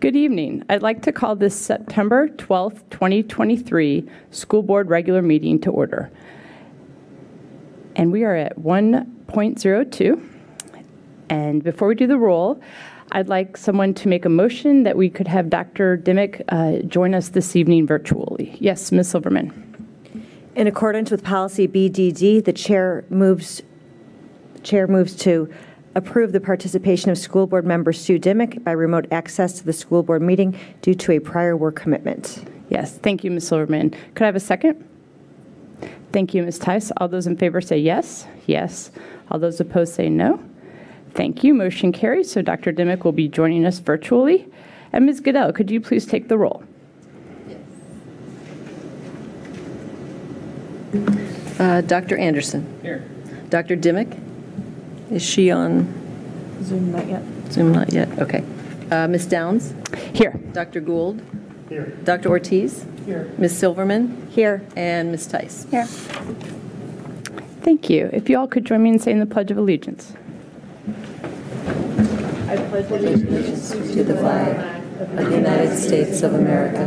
Good evening. I'd like to call this September 12th, 2023 School Board Regular Meeting to order. And we are at 1.02. And before we do the roll, I'd like someone to make a motion that we could have Dr. Dimick uh, join us this evening virtually. Yes, Ms. Silverman. In accordance with policy BDD, the chair moves, chair moves to approve the participation of school board member Sue Dimick by remote access to the school board meeting due to a prior work commitment. Yes, thank you, Ms. Silverman. Could I have a second? Thank you, Ms. Tice. All those in favor say yes. Yes. All those opposed say no. Thank you. Motion carries. So Dr. Dimick will be joining us virtually. And Ms. Goodell, could you please take the roll? Uh, Dr. Anderson. Here. Dr. Dimick. Is she on Zoom, not yet. Zoom? Not yet. Okay. Uh, Ms. Downs. Here. Dr. Gould. Here. Dr. Ortiz. Here. Ms. Silverman. Here. And Ms. Tice. Here. Thank you. If you all could join me in saying the Pledge of Allegiance. I pledge allegiance to the flag of the United States of America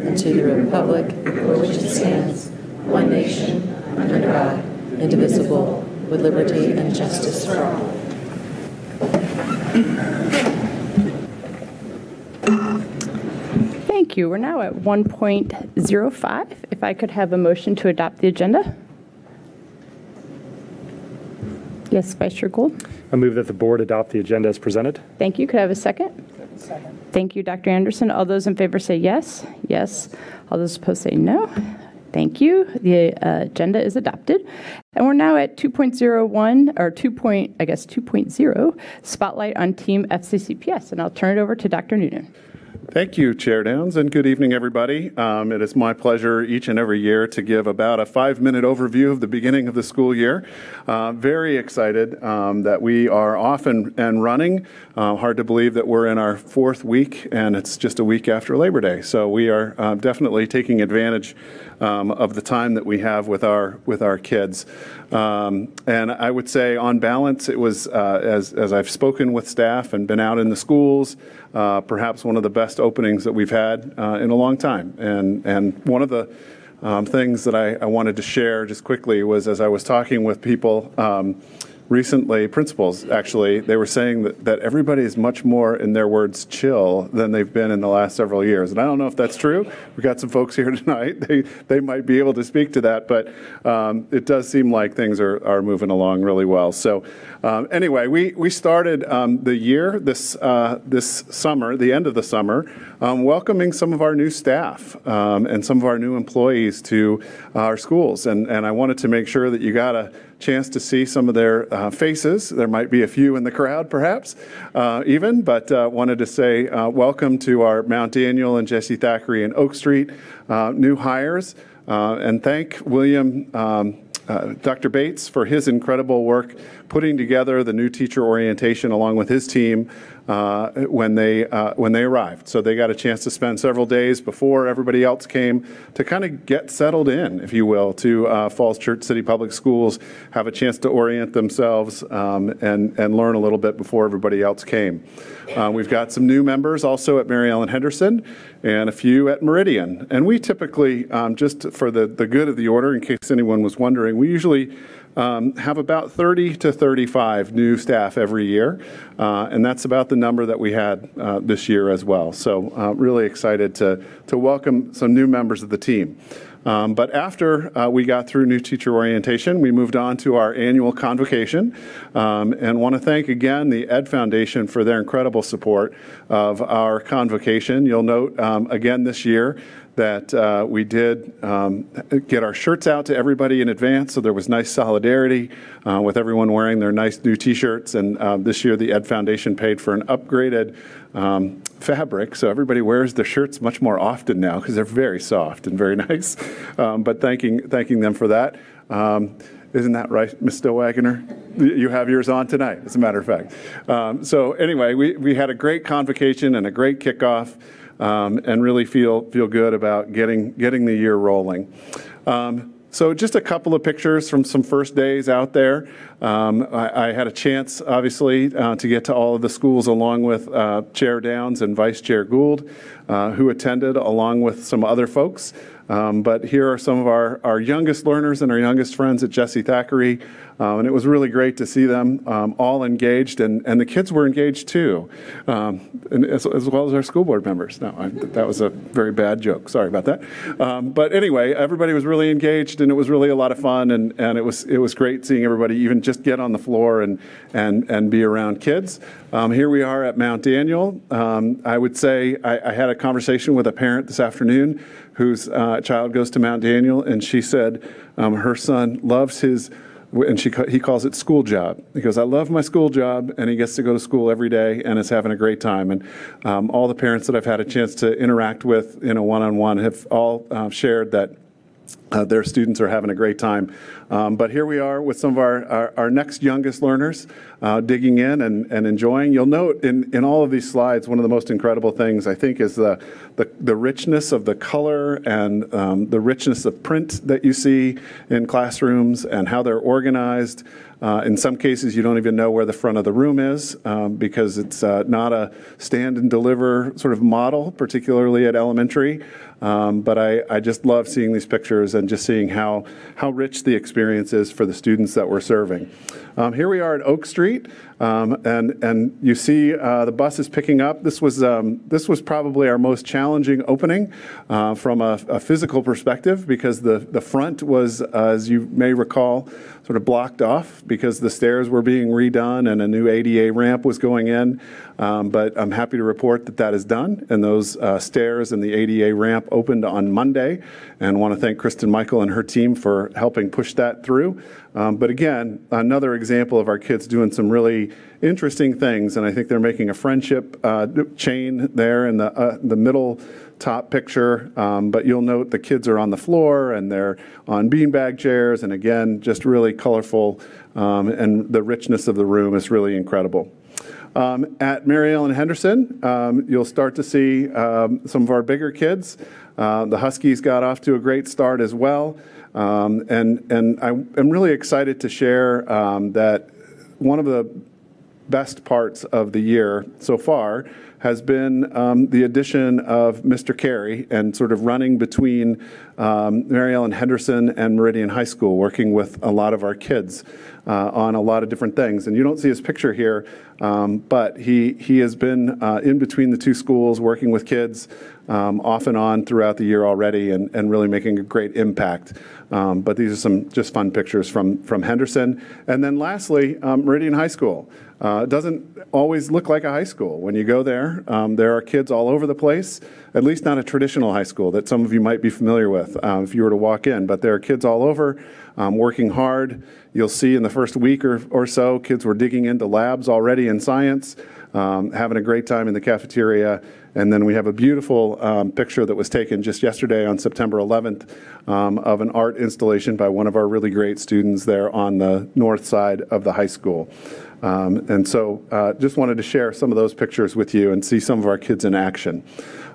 and to the republic for which it stands, one nation, under God, indivisible, with liberty and justice for all. Thank you. We're now at 1.05. If I could have a motion to adopt the agenda? Yes, Vice Chair Gould. I move that the board adopt the agenda as presented. Thank you. Could I have a second? Second. Thank you, Dr. Anderson. All those in favor say yes. Yes. All those opposed say no. Thank you. The uh, agenda is adopted. And we're now at 2.01, or 2. Point, I guess 2.0, Spotlight on Team FCCPS. And I'll turn it over to Dr. Noonan. Thank you, Chair Downs, and good evening, everybody. Um, it is my pleasure each and every year to give about a five minute overview of the beginning of the school year. Uh, very excited um, that we are off and, and running. Uh, hard to believe that we're in our fourth week and it's just a week after Labor Day. So we are uh, definitely taking advantage um, of the time that we have with our with our kids. Um, and I would say, on balance, it was uh, as as I've spoken with staff and been out in the schools, uh, perhaps one of the best openings that we've had uh, in a long time. And and one of the um, things that I, I, wanted to share just quickly was as I was talking with people. Um, recently, principals actually, they were saying that, that everybody is much more, in their words, chill than they've been in the last several years. And I don't know if that's true. We've got some folks here tonight. They, they might be able to speak to that, but um, it does seem like things are, are moving along really well. So, um, anyway, we, we started um, the year this, uh, this summer, the end of the summer, um, welcoming some of our new staff um, and some of our new employees to our schools. And, and I wanted to make sure that you got a chance to see some of their uh, faces. There might be a few in the crowd, perhaps, uh, even, but uh, wanted to say uh, welcome to our Mount Daniel and Jessie Thackrey and Oak Street uh, new hires, uh, and thank William. Uh, Dr. Bates for his incredible work putting together the new teacher orientation along with his team uh, when they uh, when they arrived. So they got a chance to spend several days before everybody else came to kind of get settled in, if you will, to uh, Falls Church City Public Schools, have a chance to orient themselves um, and and learn a little bit before everybody else came. Uh, we've got some new members also at Mary Ellen Henderson and a few at Meridian. And we typically, um, just for the, the good of the order, in case anyone was wondering, we usually um, have about 30 to 35 new staff every year, uh, and that's about the number that we had uh, this year as well. So, uh, really excited to, to welcome some new members of the team. Um, but after uh, we got through new teacher orientation, we moved on to our annual convocation um, and want to thank again the Ed Foundation for their incredible support of our convocation. You'll note um, again this year that uh, we did um, get our shirts out to everybody in advance, so there was nice solidarity uh, with everyone wearing their nice new T-shirts. And uh, this year, the Ed Foundation paid for an upgraded um, fabric, so everybody wears their shirts much more often now because they're very soft and very nice. Um, but thanking thanking them for that. Um, isn't that right, Ms. Stillwagoner? You have yours on tonight, as a matter of fact. Um, so anyway, we, we had a great convocation and a great kickoff um, and really feel, feel good about getting, getting the year rolling. Um, So just a couple of pictures from some first days out there. Um, I, I had a chance, obviously, uh, to get to all of the schools along with uh, Chair Downs and Vice Chair Gould, uh, who attended along with some other folks. Um, but here are some of our, our youngest learners and our youngest friends at Jessie Thackrey. Um, and it was really great to see them um, all engaged, and, and the kids were engaged too, um, as, as well as our school board members. No, I, that was a very bad joke. Sorry about that. Um, but anyway, everybody was really engaged, and it was really a lot of fun, and, and it was it was great seeing everybody even just get on the floor and and and be around kids. Um, here we are at Mount Daniel. I would say I, I had a conversation with a parent this afternoon whose uh, child goes to Mount Daniel, and she said um, her son loves his, and she he calls it school job. He goes, I love my school job, and he gets to go to school every day and is having a great time. And um, all the parents that I've had a chance to interact with in a one-on-one have all uh, shared that uh, their students are having a great time. Um, but here we are with some of our, our, our next youngest learners uh, digging in and, and enjoying. You'll note in, in all of these slides, one of the most incredible things I think is the, the, the richness of the color and um, the richness of print that you see in classrooms and how they're organized. Uh, in some cases, you don't even know where the front of the room is um, because it's uh, not a stand and deliver sort of model, particularly at elementary. Um, but I, I just love seeing these pictures and just seeing how, how rich the experience is for the students that we're serving. Um, here we are at Oak Street, um, and and you see uh, the bus is picking up. This was um, this was probably our most challenging opening uh, from a, a, physical perspective because the the front was, uh, as you may recall, sort of blocked off because the stairs were being redone and a new ADA ramp was going in. Um, but I'm happy to report that that is done, and those uh, stairs and the ADA ramp opened on Monday. And want to thank Kristen Michael and her team for helping push that through. Um, but again, another example of our kids doing some really interesting things, and I think they're making a friendship uh, chain there in the uh, the middle top picture. Um, but you'll note the kids are on the floor and they're on beanbag chairs, and again, just really colorful, um, and the richness of the room is really incredible. Um, at Mary Ellen Henderson, um, you'll start to see um, some of our bigger kids. Uh, the Huskies got off to a great start as well. Um, and and I am really excited to share um, that one of the best parts of the year so far has been um, the addition of Mr. Carey and sort of running between um, Mary Ellen Henderson and Meridian High School, working with a lot of our kids uh, on a lot of different things. And you don't see his picture here, um, but he, he has been uh, in between the two schools working with kids um, off and on throughout the year already and, and really making a great impact. Um, but these are some just fun pictures from, from Henderson. And then lastly, um, Meridian High School. Uh, it doesn't always look like a high school. When you go there, um, there are kids all over the place, at least not a traditional high school that some of you might be familiar with uh, if you were to walk in. But there are kids all over um, working hard. You'll see in the first week or, or so, kids were digging into labs already in science, um, having a great time in the cafeteria. And then we have a beautiful um, picture that was taken just yesterday on September 11th um, of an art installation by one of our really great students there on the north side of the high school. Um, and so uh, just wanted to share some of those pictures with you and see some of our kids in action.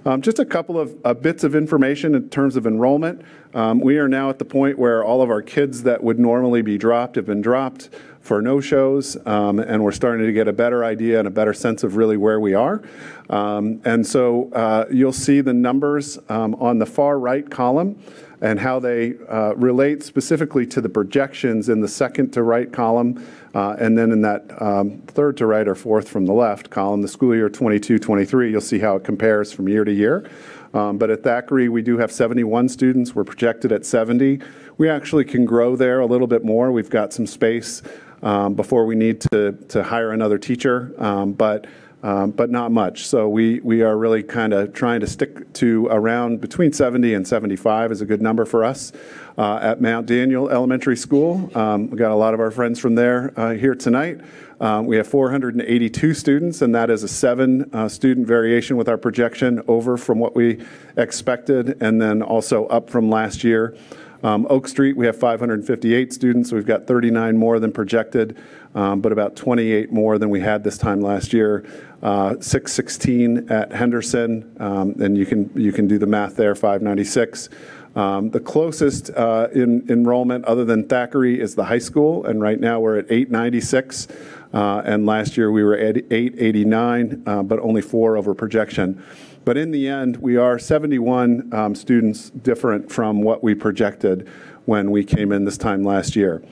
Um, just a couple of uh, bits of information in terms of enrollment. Um, we are now at the point where all of our kids that would normally be dropped have been dropped for no shows, um, and we're starting to get a better idea and a better sense of really where we are. Um, and so uh, you'll see the numbers um, on the far right column and how they uh, relate specifically to the projections in the second to right column, uh, and then in that um, third to right or fourth from the left column, the school year 22-23, you'll see how it compares from year to year. Um, but at Thackrey, we do have 71 students. We're projected at 70. We actually can grow there a little bit more. We've got some space um, before we need to, to hire another teacher. Um, but um, but not much. So we, we are really kind of trying to stick to around between 70 and 75 is a good number for us. Uh, at Mount Daniel Elementary School, um, we got a lot of our friends from there uh, here tonight. Um, we have 482 students, and that is a seven uh, student variation with our projection over from what we expected, and then also up from last year. Um, Oak Street, we have 558 students. We've got 39 more than projected, um, but about 28 more than we had this time last year. Uh, 616 at Henderson, um, and you can you can do the math there. 596. Um, The closest uh, in enrollment, other than Thackrey, is the high school, and right now we're at 896. uh, And last year, we were at 889, uh, but only four over projection. But in the end, we are 71 um, students different from what we projected when we came in this time last year.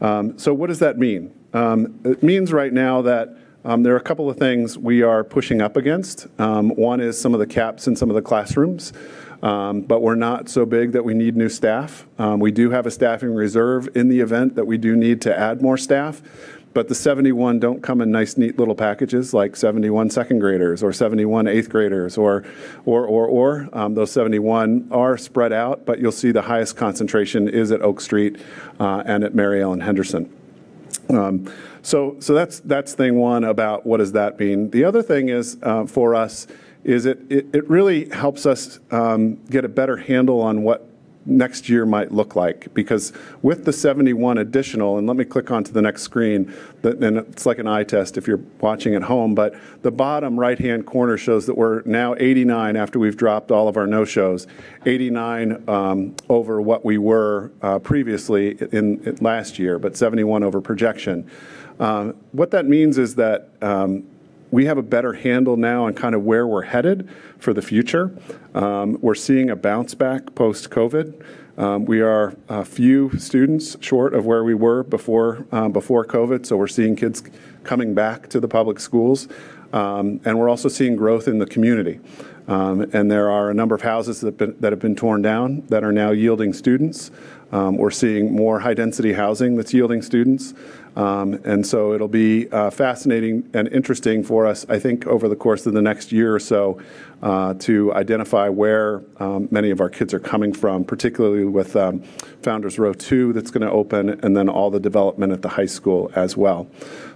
Um, So what does that mean? Um, It means right now that um, there are a couple of things we are pushing up against. Um, One is some of the caps in some of the classrooms, um, but we're not so big that we need new staff. Um, We do have a staffing reserve in the event that we do need to add more staff, but the 71 don't come in nice, neat little packages like 71 second graders or 71 eighth graders or, or, or, or. Um, Those 71 are spread out, but you'll see the highest concentration is at Oak Street uh, and at Mary Ellen Henderson. Um, So, so that's, that's thing one about what does that mean. The other thing is, uh, for us, is it, it it really helps us um, get a better handle on what next year might look like. Because with the 71 additional, and let me click onto the next screen, and it's like an eye test if you're watching at home, but the bottom right-hand corner shows that we're now 89 after we've dropped all of our no-shows, 89 um, over what we were uh, previously in, in last year, but 71 over projection. Um, What that means is that um, we have a better handle now on kind of where we're headed for the future. Um, We're seeing a bounce back post-COVID. Um, We are a few students short of where we were before, uh, before COVID, so we're seeing kids coming back to the public schools. Um, And we're also seeing growth in the community. Um, And there are a number of houses that been, that have been torn down that are now yielding students. Um, We're seeing more high-density housing that's yielding students. Um, And so it'll be uh, fascinating and interesting for us, I think, over the course of the next year or so, uh, to identify where um, many of our kids are coming from, particularly with um, Founders Row 2 that's going to open, and then all the development at the high school as well.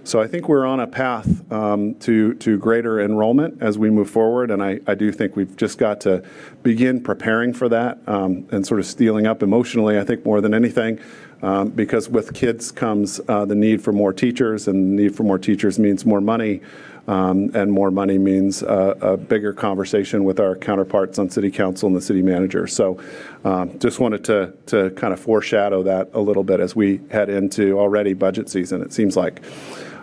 So I think we're on a path um, to, to greater enrollment as we move forward, and I, I do think we've just got to begin preparing for that um, and sort of steeling up emotionally, I think, more than anything. Um, because with kids comes uh, the need for more teachers, and the need for more teachers means more money, um, and more money means uh, a bigger conversation with our counterparts on city council and the city manager. So, um, just wanted to to kind of foreshadow that a little bit as we head into already budget season. It seems like,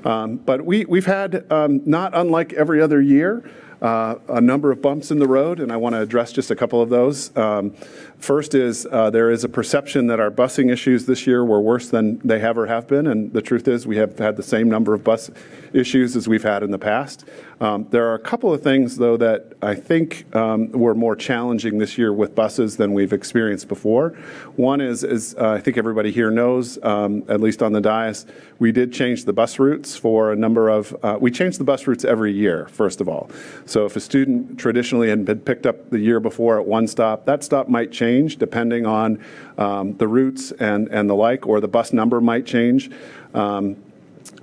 um, but we we've had um, not unlike every other year. Uh, a number of bumps in the road, and I want to address just a couple of those. Um, First is uh, there is a perception that our busing issues this year were worse than they ever have been, and the truth is we have had the same number of bus issues as we've had in the past. Um, There are a couple of things, though, that I think um, were more challenging this year with buses than we've experienced before. One is, is uh, I think everybody here knows, um, at least on the dais, we did change the bus routes for a number of, uh, we change the bus routes every year, first of all. So if a student traditionally had been picked up the year before at one stop, that stop might change depending on um, the routes and, and the like, or the bus number might change. Um,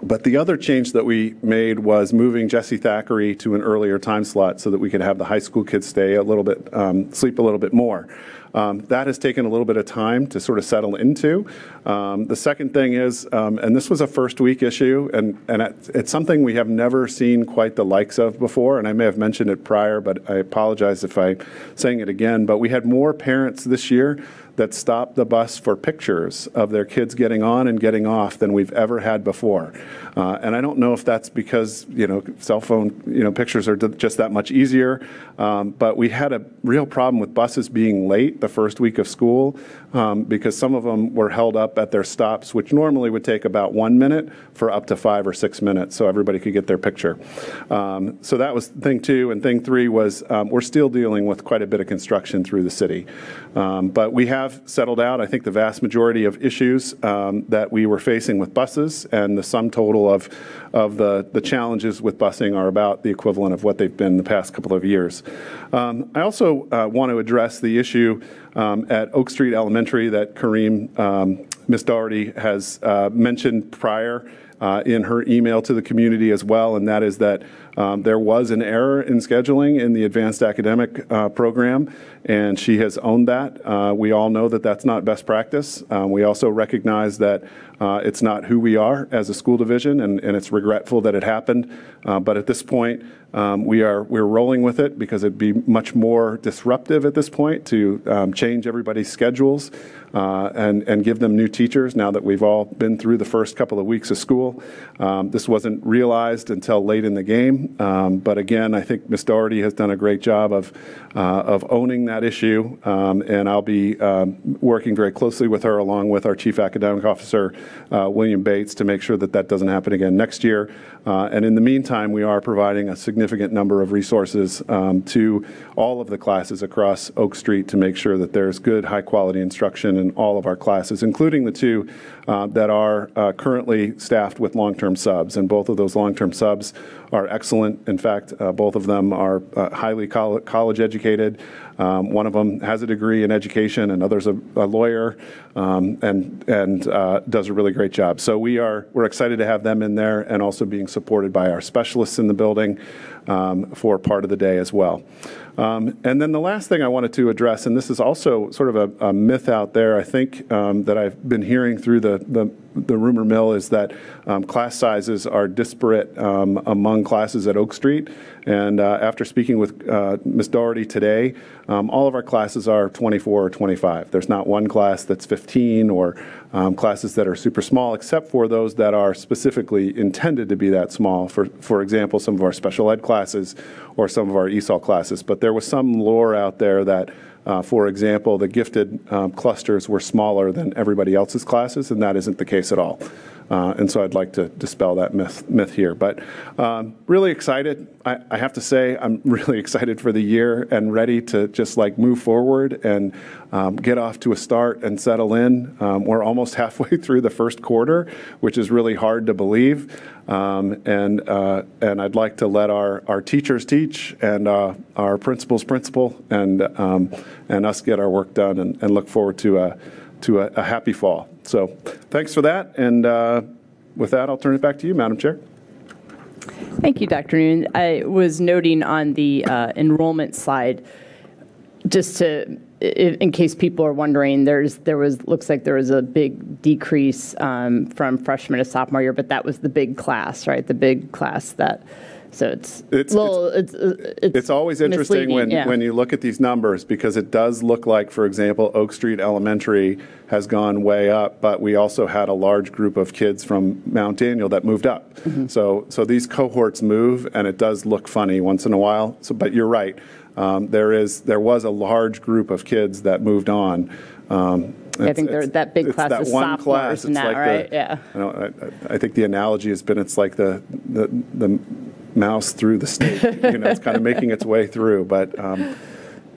but the other change that we made was moving Jessie Thackrey to an earlier time slot so that we could have the high school kids stay a little bit, um, sleep a little bit more. Um, that has taken a little bit of time to sort of settle into. Um, the second thing is, um, and this was a first week issue, and, and it's something we have never seen quite the likes of before, and I may have mentioned it prior, but I apologize if I'm saying it again. But we had more parents this year that stopped the bus for pictures of their kids getting on and getting off than we've ever had before. Uh, and I don't know if that's because you know cell phone you know pictures are just that much easier, um, but we had a real problem with buses being late the first week of school um, because some of them were held up at their stops, which normally would take about one minute for up to five or six minutes, so everybody could get their picture. Um, so that was thing two, and thing three was um, we're still dealing with quite a bit of construction through the city, um, but we have settled out. I think the vast majority of issues um, that we were facing with buses and the sum total of of the the challenges with busing are about the equivalent of what they've been the past couple of years. Um, I also uh, want to address the issue um, at Oak Street Elementary that Kareem um, Miss Doherty has uh, mentioned prior uh, in her email to the community as well, and that is that um, there was an error in scheduling in the advanced academic uh, program, and she has owned that. Uh, we all know that that's not best practice. Um, we also recognize that Uh, It's not who we are as a school division, and and it's regretful that it happened. Uh, But at this point, um, we are, we're rolling with it because it'd be much more disruptive at this point to um, change everybody's schedules uh, and, and give them new teachers now that we've all been through the first couple of weeks of school. Um, This wasn't realized until late in the game. Um, But again, I think Ms. Doherty has done a great job of, uh, of owning that issue. Um, And I'll be um, working very closely with her along with our Chief Academic Officer, uh, William Bates, to make sure that that doesn't happen again next year. Uh, And in the meantime, we are providing a significant number of resources um, to all of the classes across Oak Street to make sure that there's good, high-quality instruction in all of our classes, including the two uh, that are uh, currently staffed with long-term subs. And both of those long-term subs are excellent. In fact, uh, both of them are uh, highly coll- college-educated. Um, One of them has a degree in education, another's a a lawyer, um, and, and uh, does a really great job. So we are, we're excited to have them in there and also being supported by our specialists in the building um, for part of the day as well. Um, And then the last thing I wanted to address, and this is also sort of a a myth out there, I think, um, that I've been hearing through the, the the rumor mill, is that um, class sizes are disparate um, among classes at Oak Street. And uh, after speaking with uh, Ms. Doherty today, um, all of our classes are 24 or 25. There's not one class that's 15 or um, classes that are super small, except for those that are specifically intended to be that small. For, for example, some of our special ed classes or some of our ESOL classes. But there was some lore out there that uh, for example, the gifted um, clusters were smaller than everybody else's classes, and that isn't the case at all. Uh, and so I'd like to dispel that myth, here. But um, really excited. I, have to say, I'm really excited for the year and ready to just like move forward and um, get off to a start and settle in. Um, we're almost halfway through the first quarter, which is really hard to believe. And uh, and I'd like to let our, teachers teach and uh, our principals principal and and us get our work done and, look forward to to a, a happy fall. So thanks for that. And uh, with that, I'll turn it back to you, Madam Chair. Thank you, Dr. Noonan. I was noting on the uh, enrollment slide, just to, in case people are wondering, there's, there was, looks like there was a big decrease um, from freshman to sophomore year, but that was the big class, right? The big class that, so it's, It's- little, it's, uh, it's. It's always interesting when, yeah. when you look at these numbers because it does look like, for example, Oak Street Elementary has gone way up, but we also had a large group of kids from Mount Daniel that moved up. Mm-hmm. So, so these cohorts move, and it does look funny once in a while. So, but you're right. Um, there is there was a large group of kids that moved on. Um, I think there- it's- that big it's class that is one class. It's now, like the- Yeah. I, don't, I, I think the analogy has been it's like the the, the mouse through the snake. you know, it's kind of making its way through, but um,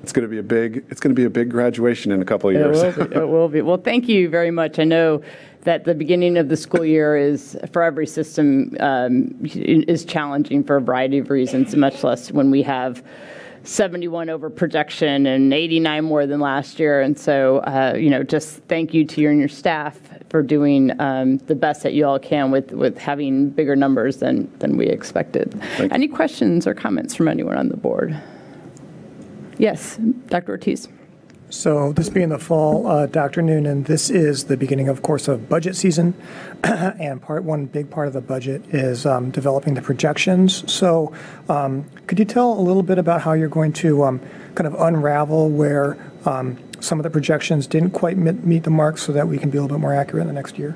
it's going to be a big it's going to be a big graduation in a couple of It years. will be. It will be. Well, thank you very much. I know that the beginning of the school year is, for every system, um, is challenging for a variety of reasons, much less when we have 71 over projection and 89 more than last year. And so, uh, you know, just thank you to you and your staff for doing um, the best that you all can with, with having bigger numbers than, than we expected. Any questions or comments from anyone on the board? Yes, Dr. Ortiz. So this being the fall, uh, Dr. Noonan, this is the beginning, of course, of budget season. and part one big part of the budget is um, developing the projections. So um, could you tell a little bit about how you're going to um, kind of unravel where um, some of the projections didn't quite meet, the mark so that we can be a little bit more accurate in the next year?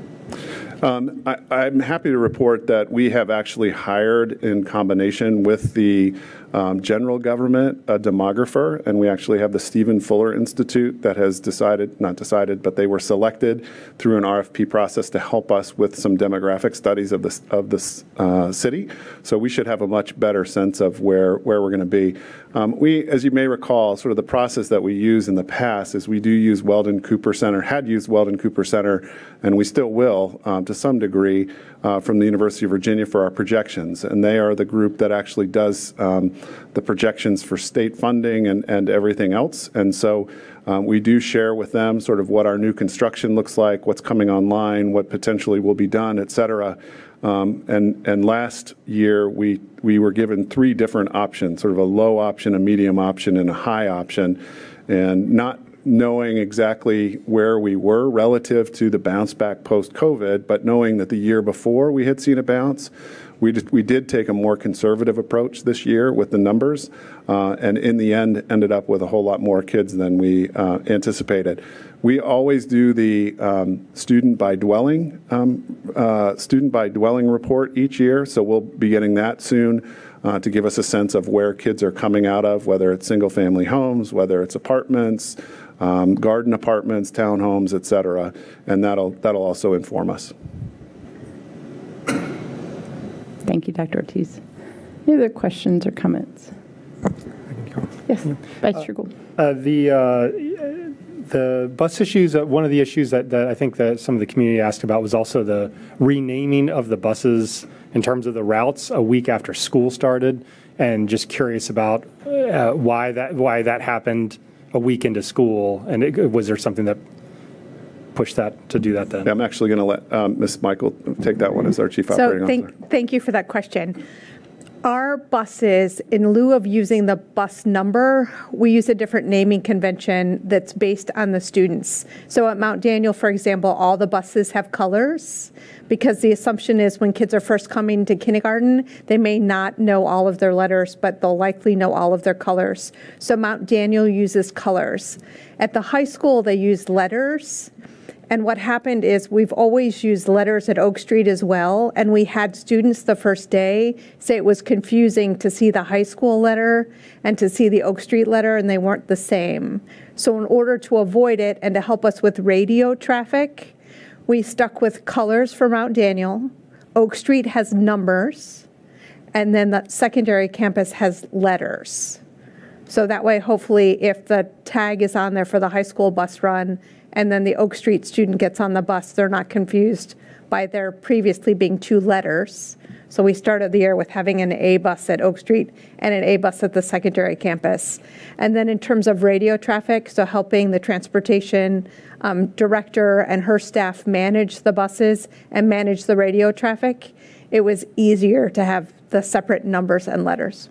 Um, I, I'm happy to report that we have actually hired in combination with the um, general government a demographer, and we actually have the Stephen Fuller Institute that has decided, not decided, but they were selected through an RFP process to help us with some demographic studies of this of this uh, city. So we should have a much better sense of where where we're going to be. Um, we, as you may recall, sort of the process that we use in the past is we do use Weldon Cooper Center, had used Weldon Cooper Center, and we still will um, to some degree uh, from the University of Virginia for our projections. And they are the group that actually does um, the projections for state funding and, and everything else. And so um, we do share with them sort of what our new construction looks like, what's coming online, what potentially will be done, et cetera. Um, and, and last year, we, we were given three different options, sort of a low option, a medium option, and a high option. And not knowing exactly where we were relative to the bounce back post-COVID, but knowing that the year before we had seen a bounce, we did, we did take a more conservative approach this year with the numbers, uh, and in the end, ended up with a whole lot more kids than we uh, anticipated. We always do the um, student by dwelling um, uh, student by dwelling report each year, so we'll be getting that soon uh, to give us a sense of where kids are coming out of, whether it's single family homes, whether it's apartments, um, garden apartments, townhomes, et cetera, and that'll that'll also inform us. Thank you, Dr. Ortiz. Any other questions or comments? Yes, Vice Chair Gould. Uh, The, uh, the bus issues, uh, one of the issues that, that I think that some of the community asked about was also the renaming of the buses in terms of the routes a week after school started, and just curious about uh, why that, why that happened a week into school, and it- was there something that pushed that, to do that then? I'm actually going to let um, Ms. Michael take that one as our chief So operating officer. thank, thank you for that question. Our buses, in lieu of using the bus number, we use a different naming convention that's based on the students. So at Mount Daniel, for example, all the buses have colors because the assumption is when kids are first coming to kindergarten, they may not know all of their letters, but they'll likely know all of their colors. So Mount Daniel uses colors. At the high school, they use letters. And what happened is we've always used letters at Oak Street as well. And we had students the first day say it was confusing to see the high school letter and to see the Oak Street letter, and they weren't the same. So, in order to avoid it and to help us with radio traffic, we stuck with colors for Mount Daniel. Oak Street has numbers, and then the secondary campus has letters. So that way, hopefully, if the tag is on there for the high school bus run, and then the Oak Street student gets on the bus, they're not confused by there previously being two letters. So we started the year with having an A bus at Oak Street and an A bus at the secondary campus. And then in terms of radio traffic, so helping the transportation um, director and her staff manage the buses and manage the radio traffic, it was easier to have the separate numbers and letters.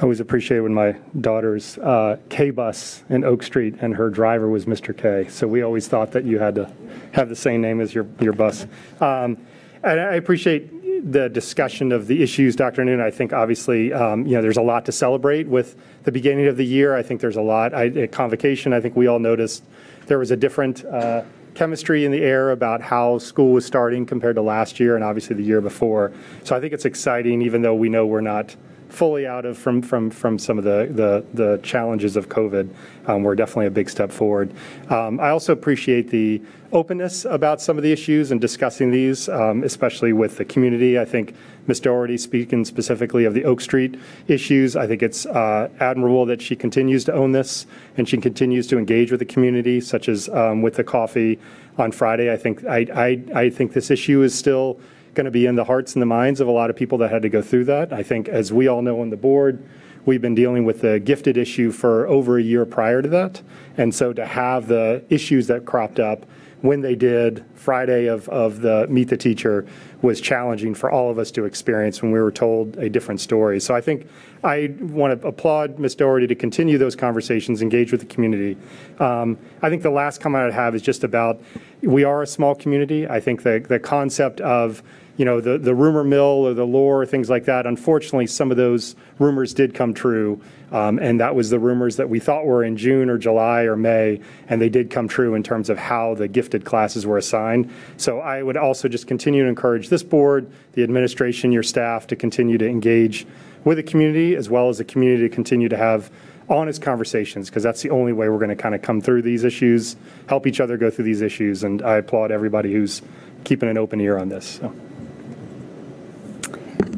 I always appreciate when my daughter's uh, K bus in Oak Street and her driver was Mr. K. So we always thought that you had to have the same name as your, your bus. Um, and I appreciate the discussion of the issues, Dr. Noon. I think obviously, um, you know, there's a lot to celebrate with the beginning of the year. I think there's a lot. I, at convocation, I think we all noticed there was a different uh, chemistry in the air about how school was starting compared to last year and obviously the year before. So I think it's exciting, even though we know we're not fully out of from from from some of the the, the challenges of COVID. Um, we're definitely a big step forward. Um, I also appreciate the openness about some of the issues and discussing these, um, especially with the community. I think Ms. Doherty speaking specifically of the Oak Street issues. I think it's uh, admirable that she continues to own this and she continues to engage with the community, such as um, with the coffee on Friday. I think I, I I think this issue is still going to be in the hearts and the minds of a lot of people that had to go through that. I think, as we all know on the board, we've been dealing with the gifted issue for over a year prior to that. And so to have the issues that cropped up when they did Friday of, of the Meet the Teacher was challenging for all of us to experience when we were told a different story. So I think I want to applaud Ms. Doherty to continue those conversations, engage with the community. Um, I think the last comment I'd have is just about we are a small community. I think the, the concept of you know, the, the rumor mill or the lore, things like that. Unfortunately, some of those rumors did come true. Um, and that was the rumors that we thought were in June or July or May, and they did come true in terms of how the gifted classes were assigned. So I would also just continue to encourage this board, the administration, your staff to continue to engage with the community as well as the community to continue to have honest conversations because that's the only way we're going to kind of come through these issues, help each other go through these issues. And I applaud everybody who's keeping an open ear on this. So.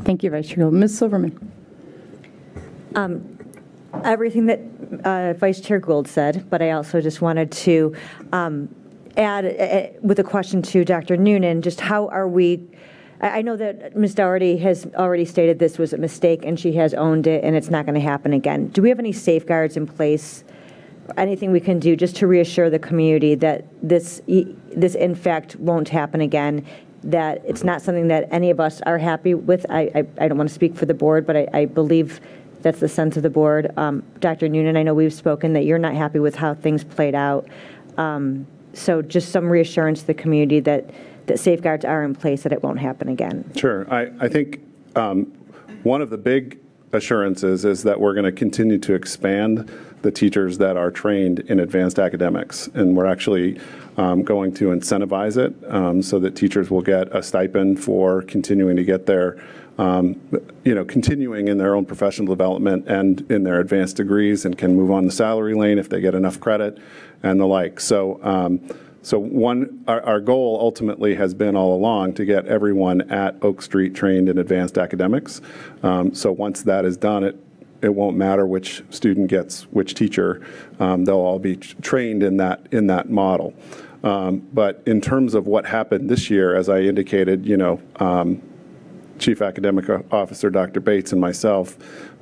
Thank you, Vice Chair Gould. Ms. Silverman. Everything that uh, Vice Chair Gould said, but I also just wanted to um, add uh, with a question to Dr. Noonan, just how are we, I know that Ms. Doherty has already stated this was a mistake and she has owned it and it's not going to happen again. Do we have any safeguards in place, anything we can do just to reassure the community that this, this in fact won't happen again? That it's not something that any of us are happy with? I, I, I don't want to speak for the board, but I, I believe that's the sense of the board. Um, Dr. Noonan, I know we've spoken that you're not happy with how things played out. Um, So just some reassurance to the community that, that safeguards are in place, that it won't happen again. Sure. I, I think um, one of the big assurances is that we're going to continue to expand the teachers that are trained in advanced academics. And we're actually um, going to incentivize it um, so that teachers will get a stipend for continuing to get their, um, you know, continuing in their own professional development and in their advanced degrees and can move on the salary lane if they get enough credit and the like. So, um, so one, our, our goal ultimately has been all along to get everyone at Oak Street trained in advanced academics. Um, so once that is done, it it won't matter which student gets which teacher. Um, they'll all be trained in that in that model. Um, but in terms of what happened this year, as I indicated, you know, um, Chief Academic Officer Dr. Bates and myself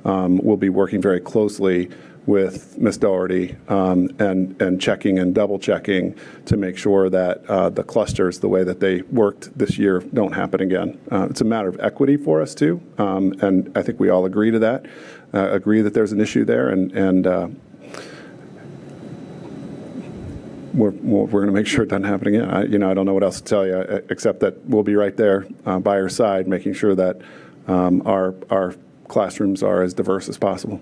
um, will be working very closely with Ms. Doherty um, and, and checking and double checking to make sure that uh, the clusters, the way that they worked this year, don't happen again. Uh, it's a matter of equity for us too, um, and I think we all agree to that, uh, agree that there's an issue there, and, and uh, we're, we're going to make sure it doesn't happen again. I, you know, I don't know what else to tell you except that we'll be right there uh, by your side, making sure that um, our our classrooms are as diverse as possible.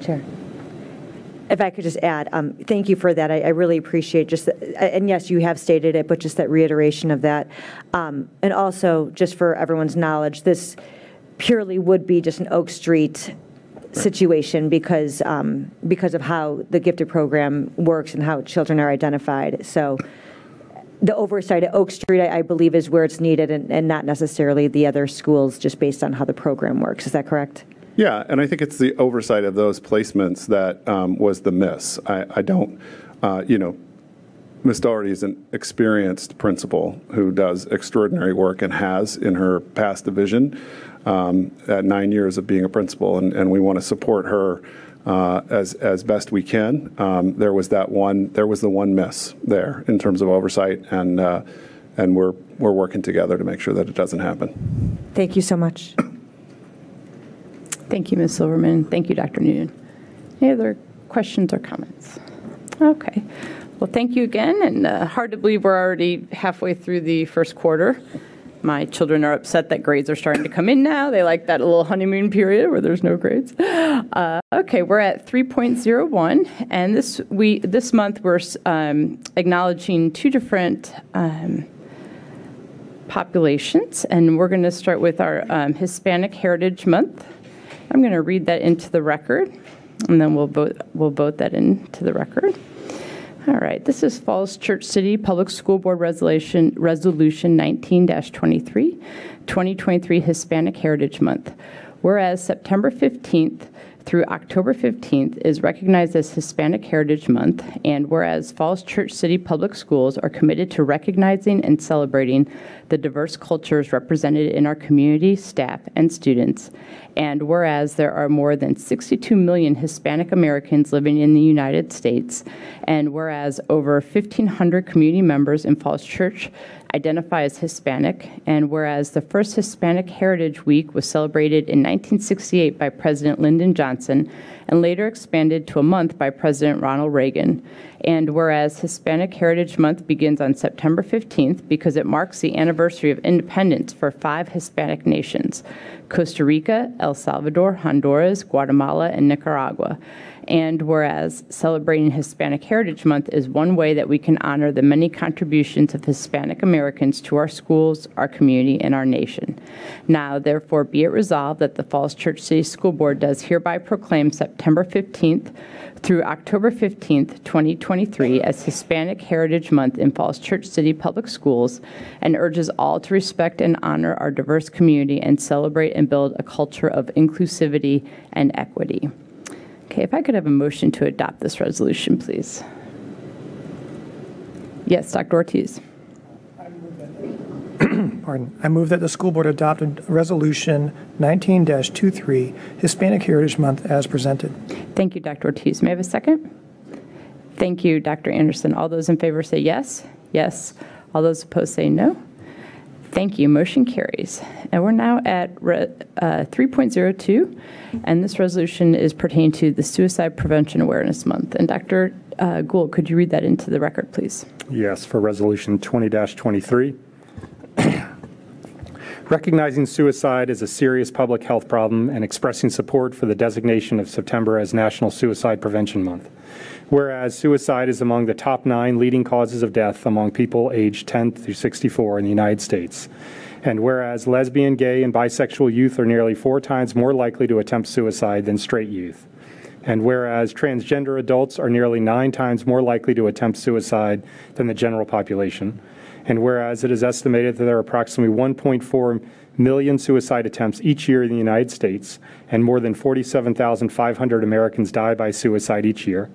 Sure. If I could just add, um, thank you for that. I I really appreciate just, the- and yes, you have stated it, but just that reiteration of that. Um, And also, just for everyone's knowledge, this purely would be just an Oak Street situation because, um, because of how the gifted program works and how children are identified. So the oversight at Oak Street, I I believe, is where it's needed and and not necessarily the other schools, just based on how the program works. Is that correct? Yeah, and I think it's the oversight of those placements that um, was the miss. I, I don't, uh, you know, Ms. Doherty is an experienced principal who does extraordinary work and has in her past division um, at nine years of being a principal, and, and we want to support her uh, as as best we can. Um, there was that one, there was the one miss there in terms of oversight, and uh, and we're we're working together to make sure that it doesn't happen. Thank you so much. Thank you, Ms. Silverman. Thank you, Dr. Noonan. Any other questions or comments? Okay. Well, thank you again, and uh, hard to believe we're already halfway through the first quarter. My children are upset that grades are starting to come in now. They like that little honeymoon period where there's no grades. Uh, okay, we're at 3.01, and this we this month we're um, acknowledging two different um, populations, and we're going to start with our um, Hispanic Heritage Month. I'm going to read that into the record, and then we'll vote we'll vote that into the record. All right, this is Falls Church City Public School Board Resolution Resolution 19-23, 2023 Hispanic Heritage Month. Whereas September 15th through October 15th is recognized as Hispanic Heritage Month, and whereas Falls Church City Public Schools are committed to recognizing and celebrating the diverse cultures represented in our community, staff, and students, and whereas there are more than 62 million Hispanic Americans living in the United States, and whereas over 1,500 community members in Falls Church identify as Hispanic, and whereas the first Hispanic Heritage Week was celebrated in 1968 by President Lyndon Johnson and later expanded to a month by President Ronald Reagan, and whereas Hispanic Heritage Month begins on September 15th because it marks the anniversary of independence for five Hispanic nations Costa Rica, El Salvador, Honduras, Guatemala, and Nicaragua. And whereas celebrating Hispanic Heritage Month is one way that we can honor the many contributions of Hispanic Americans to our schools, our community, and our nation. Now, therefore, be it resolved that the Falls Church City School Board does hereby proclaim September 15th through October 15th, 2023, as Hispanic Heritage Month in Falls Church City Public Schools and urges all to respect and honor our diverse community and celebrate and build a culture of inclusivity and equity. Okay, if I could have a motion to adopt this resolution, please. Yes, Dr. Ortiz. Pardon. I move that the school board adopt a Resolution 19-23, Hispanic Heritage Month as presented. Thank you, Dr. Ortiz. May I have a second? Thank you, Dr. Anderson. All those in favor say yes? Yes. All those opposed say no? Thank you. Motion carries. And we're now at re- uh, 3.02, and this resolution is pertaining to the Suicide Prevention Awareness Month. And Dr. uh, Gould, could you read that into the record, please? Yes, for Resolution 20-23. Recognizing suicide as a serious public health problem and expressing support for the designation of September as National Suicide Prevention Month. Whereas suicide is among the top nine leading causes of death among people aged 10 through 64 in the United States. And whereas lesbian, gay, and bisexual youth are nearly four times more likely to attempt suicide than straight youth. And whereas transgender adults are nearly nine times more likely to attempt suicide than the general population. And whereas it is estimated that there are approximately 1.4 million suicide attempts each year in the United States, and more than 47,500 Americans die by suicide each year.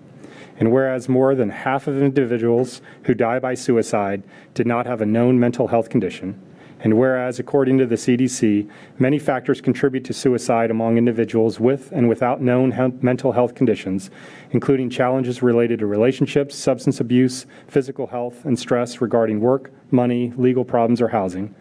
And whereas more than half of individuals who die by suicide did not have a known mental health condition, and whereas, according to the CDC, many factors contribute to suicide among individuals with and without known he- mental health conditions, including challenges related to relationships, substance abuse, physical health, and stress regarding work, money, legal problems, or housing.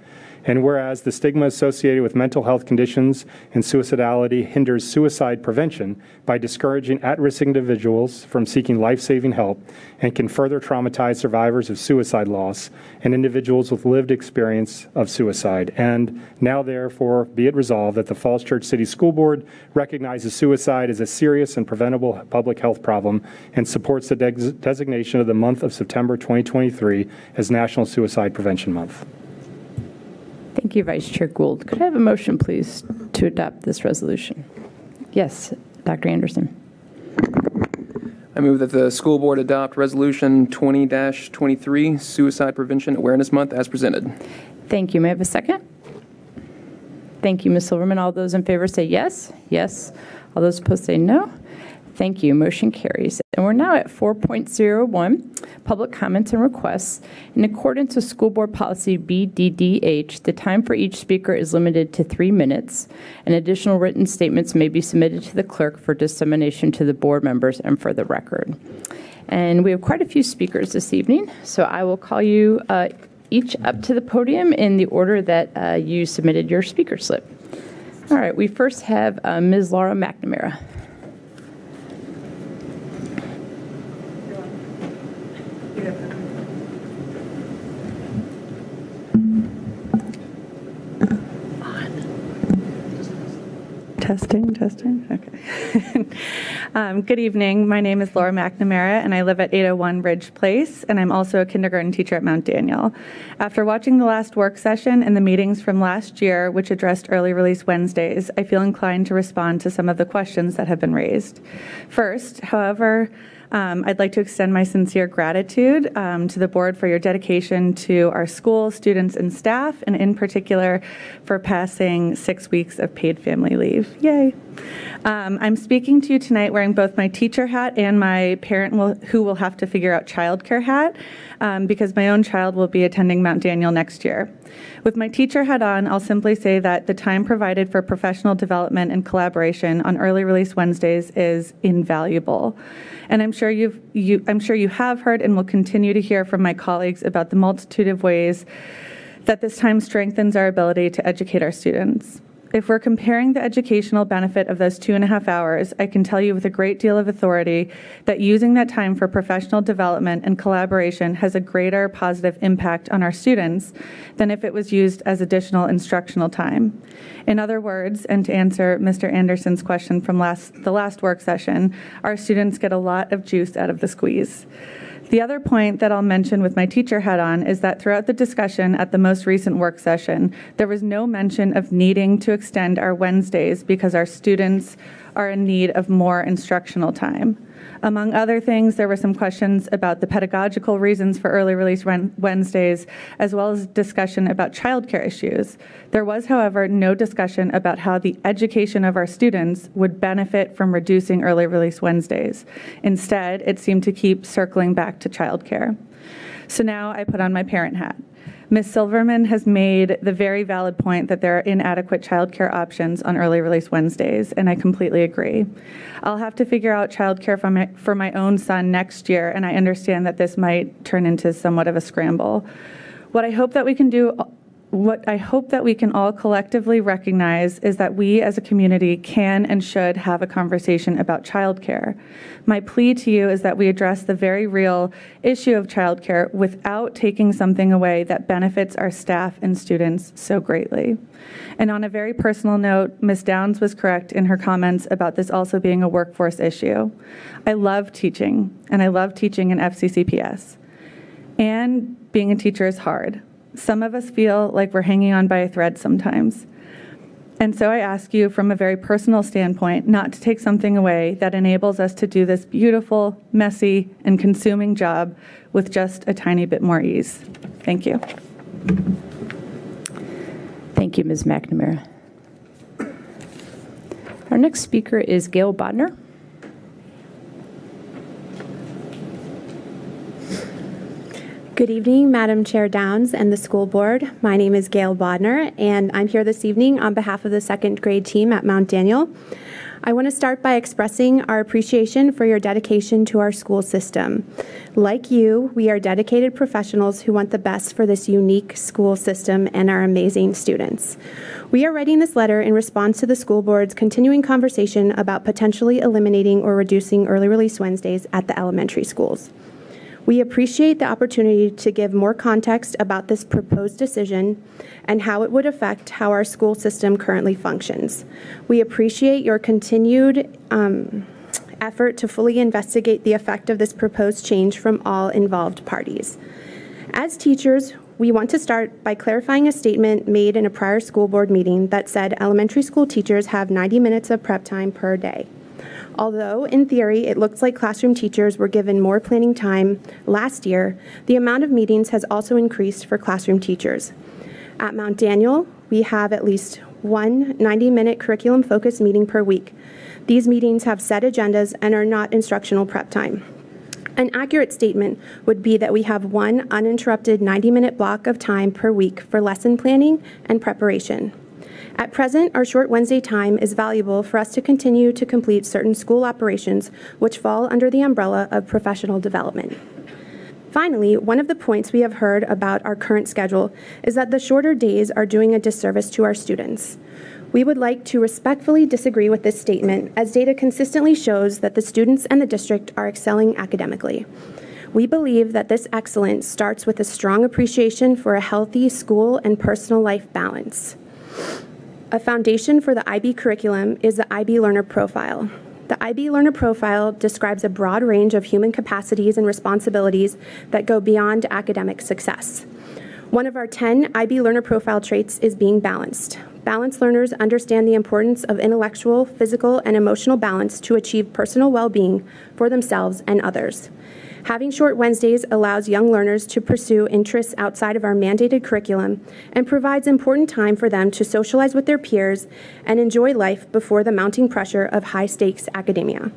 And whereas the stigma associated with mental health conditions and suicidality hinders suicide prevention by discouraging at risk individuals from seeking life saving help and can further traumatize survivors of suicide loss and individuals with lived experience of suicide. And now, therefore, be it resolved that the Falls Church City School Board recognizes suicide as a serious and preventable public health problem and supports the des- designation of the month of September 2023 as National Suicide Prevention Month. Thank you, Vice Chair Gould. Could I have a motion, please, to adopt this resolution? Yes, Dr. Anderson. I move that the school board adopt Resolution 20-23, Suicide Prevention Awareness Month, as presented. Thank you. May I have a second? Thank you, Ms. Silverman. All those in favor say yes. Yes. All those opposed say no. Thank you. Motion carries. And we're now at 4.01, public comments and requests. In accordance with School Board Policy BDDH, the time for each speaker is limited to three minutes, and additional written statements may be submitted to the clerk for dissemination to the board members and for the record. And we have quite a few speakers this evening, so I will call you uh, each up to the podium in the order that uh, you submitted your speaker slip. All right, we first have uh, Ms. Laura McNamara. Testing, testing. Okay. um, good evening. My name is Laura McNamara, and I live at 801 Ridge Place, and I'm also a kindergarten teacher at Mount Daniel. After watching the last work session and the meetings from last year, which addressed early release Wednesdays, I feel inclined to respond to some of the questions that have been raised. First, however, um, I'd like to extend my sincere gratitude um, to the board for your dedication to our school, students, and staff, and in particular for passing six weeks of paid family leave. Yay! Um, I'm speaking to you tonight wearing both my teacher hat and my parent will, who will have to figure out childcare hat um, because my own child will be attending Mount Daniel next year. With my teacher hat on, I'll simply say that the time provided for professional development and collaboration on early release Wednesdays is invaluable. And I'm sure you've you I'm sure you have heard and will continue to hear from my colleagues about the multitude of ways that this time strengthens our ability to educate our students. If we're comparing the educational benefit of those two and a half hours, I can tell you with a great deal of authority that using that time for professional development and collaboration has a greater positive impact on our students than if it was used as additional instructional time. In other words, and to answer Mr. Anderson's question from last, the last work session, our students get a lot of juice out of the squeeze. The other point that I'll mention with my teacher hat on is that throughout the discussion at the most recent work session, there was no mention of needing to extend our Wednesdays because our students are in need of more instructional time. Among other things, there were some questions about the pedagogical reasons for early release Wednesdays, as well as discussion about childcare issues. There was, however, no discussion about how the education of our students would benefit from reducing early release Wednesdays. Instead, it seemed to keep circling back to childcare. So now I put on my parent hat. Ms. Silverman has made the very valid point that there are inadequate childcare options on early release Wednesdays, and I completely agree. I'll have to figure out childcare for my, for my own son next year, and I understand that this might turn into somewhat of a scramble. What I hope that we can do what I hope that we can all collectively recognize is that we as a community can and should have a conversation about childcare. My plea to you is that we address the very real issue of childcare without taking something away that benefits our staff and students so greatly. And on a very personal note, Ms. Downs was correct in her comments about this also being a workforce issue. I love teaching, and I love teaching in FCCPS. And being a teacher is hard. Some of us feel like we're hanging on by a thread sometimes. And so I ask you, from a very personal standpoint, not to take something away that enables us to do this beautiful, messy, and consuming job with just a tiny bit more ease. Thank you. Thank you, Ms. McNamara. Our next speaker is Gail Bodnar. Good evening, Madam Chair Downs and the school board. My name is Gail Bodnar, and I'm here this evening on behalf of the second grade team at Mount Daniel. I want to start by expressing our appreciation for your dedication to our school system. Like you, we are dedicated professionals who want the best for this unique school system and our amazing students. We are writing this letter in response to the school board's continuing conversation about potentially eliminating or reducing early release Wednesdays at the elementary schools. We appreciate the opportunity to give more context about this proposed decision and how it would affect how our school system currently functions. We appreciate your continued um, effort to fully investigate the effect of this proposed change from all involved parties. As teachers, we want to start by clarifying a statement made in a prior school board meeting that said elementary school teachers have 90 minutes of prep time per day. Although, in theory, it looks like classroom teachers were given more planning time last year, the amount of meetings has also increased for classroom teachers. At Mount Daniel, we have at least one 90 minute curriculum focused meeting per week. These meetings have set agendas and are not instructional prep time. An accurate statement would be that we have one uninterrupted 90 minute block of time per week for lesson planning and preparation. At present, our short Wednesday time is valuable for us to continue to complete certain school operations which fall under the umbrella of professional development. Finally, one of the points we have heard about our current schedule is that the shorter days are doing a disservice to our students. We would like to respectfully disagree with this statement, as data consistently shows that the students and the district are excelling academically. We believe that this excellence starts with a strong appreciation for a healthy school and personal life balance. A foundation for the IB curriculum is the IB Learner Profile. The IB Learner Profile describes a broad range of human capacities and responsibilities that go beyond academic success. One of our 10 IB Learner Profile traits is being balanced. Balanced learners understand the importance of intellectual, physical, and emotional balance to achieve personal well being for themselves and others. Having short Wednesdays allows young learners to pursue interests outside of our mandated curriculum and provides important time for them to socialize with their peers and enjoy life before the mounting pressure of high stakes academia.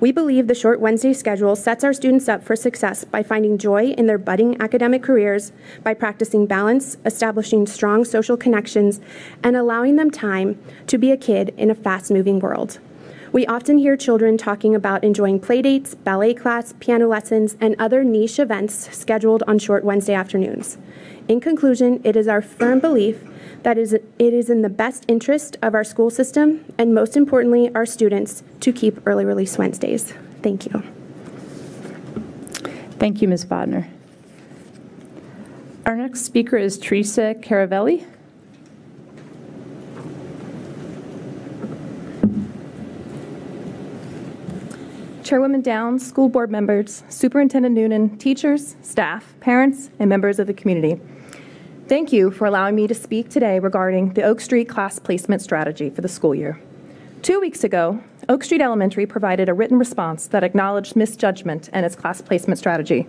We believe the short Wednesday schedule sets our students up for success by finding joy in their budding academic careers, by practicing balance, establishing strong social connections, and allowing them time to be a kid in a fast moving world. We often hear children talking about enjoying playdates, ballet class, piano lessons, and other niche events scheduled on short Wednesday afternoons. In conclusion, it is our firm belief that it is in the best interest of our school system and, most importantly, our students to keep early release Wednesdays. Thank you. Thank you, Ms. Bodnar. Our next speaker is Teresa Caravelli. Chairwoman Downs, school board members, Superintendent Noonan, teachers, staff, parents, and members of the community. Thank you for allowing me to speak today regarding the Oak Street class placement strategy for the school year. Two weeks ago, Oak Street Elementary provided a written response that acknowledged misjudgment and its class placement strategy.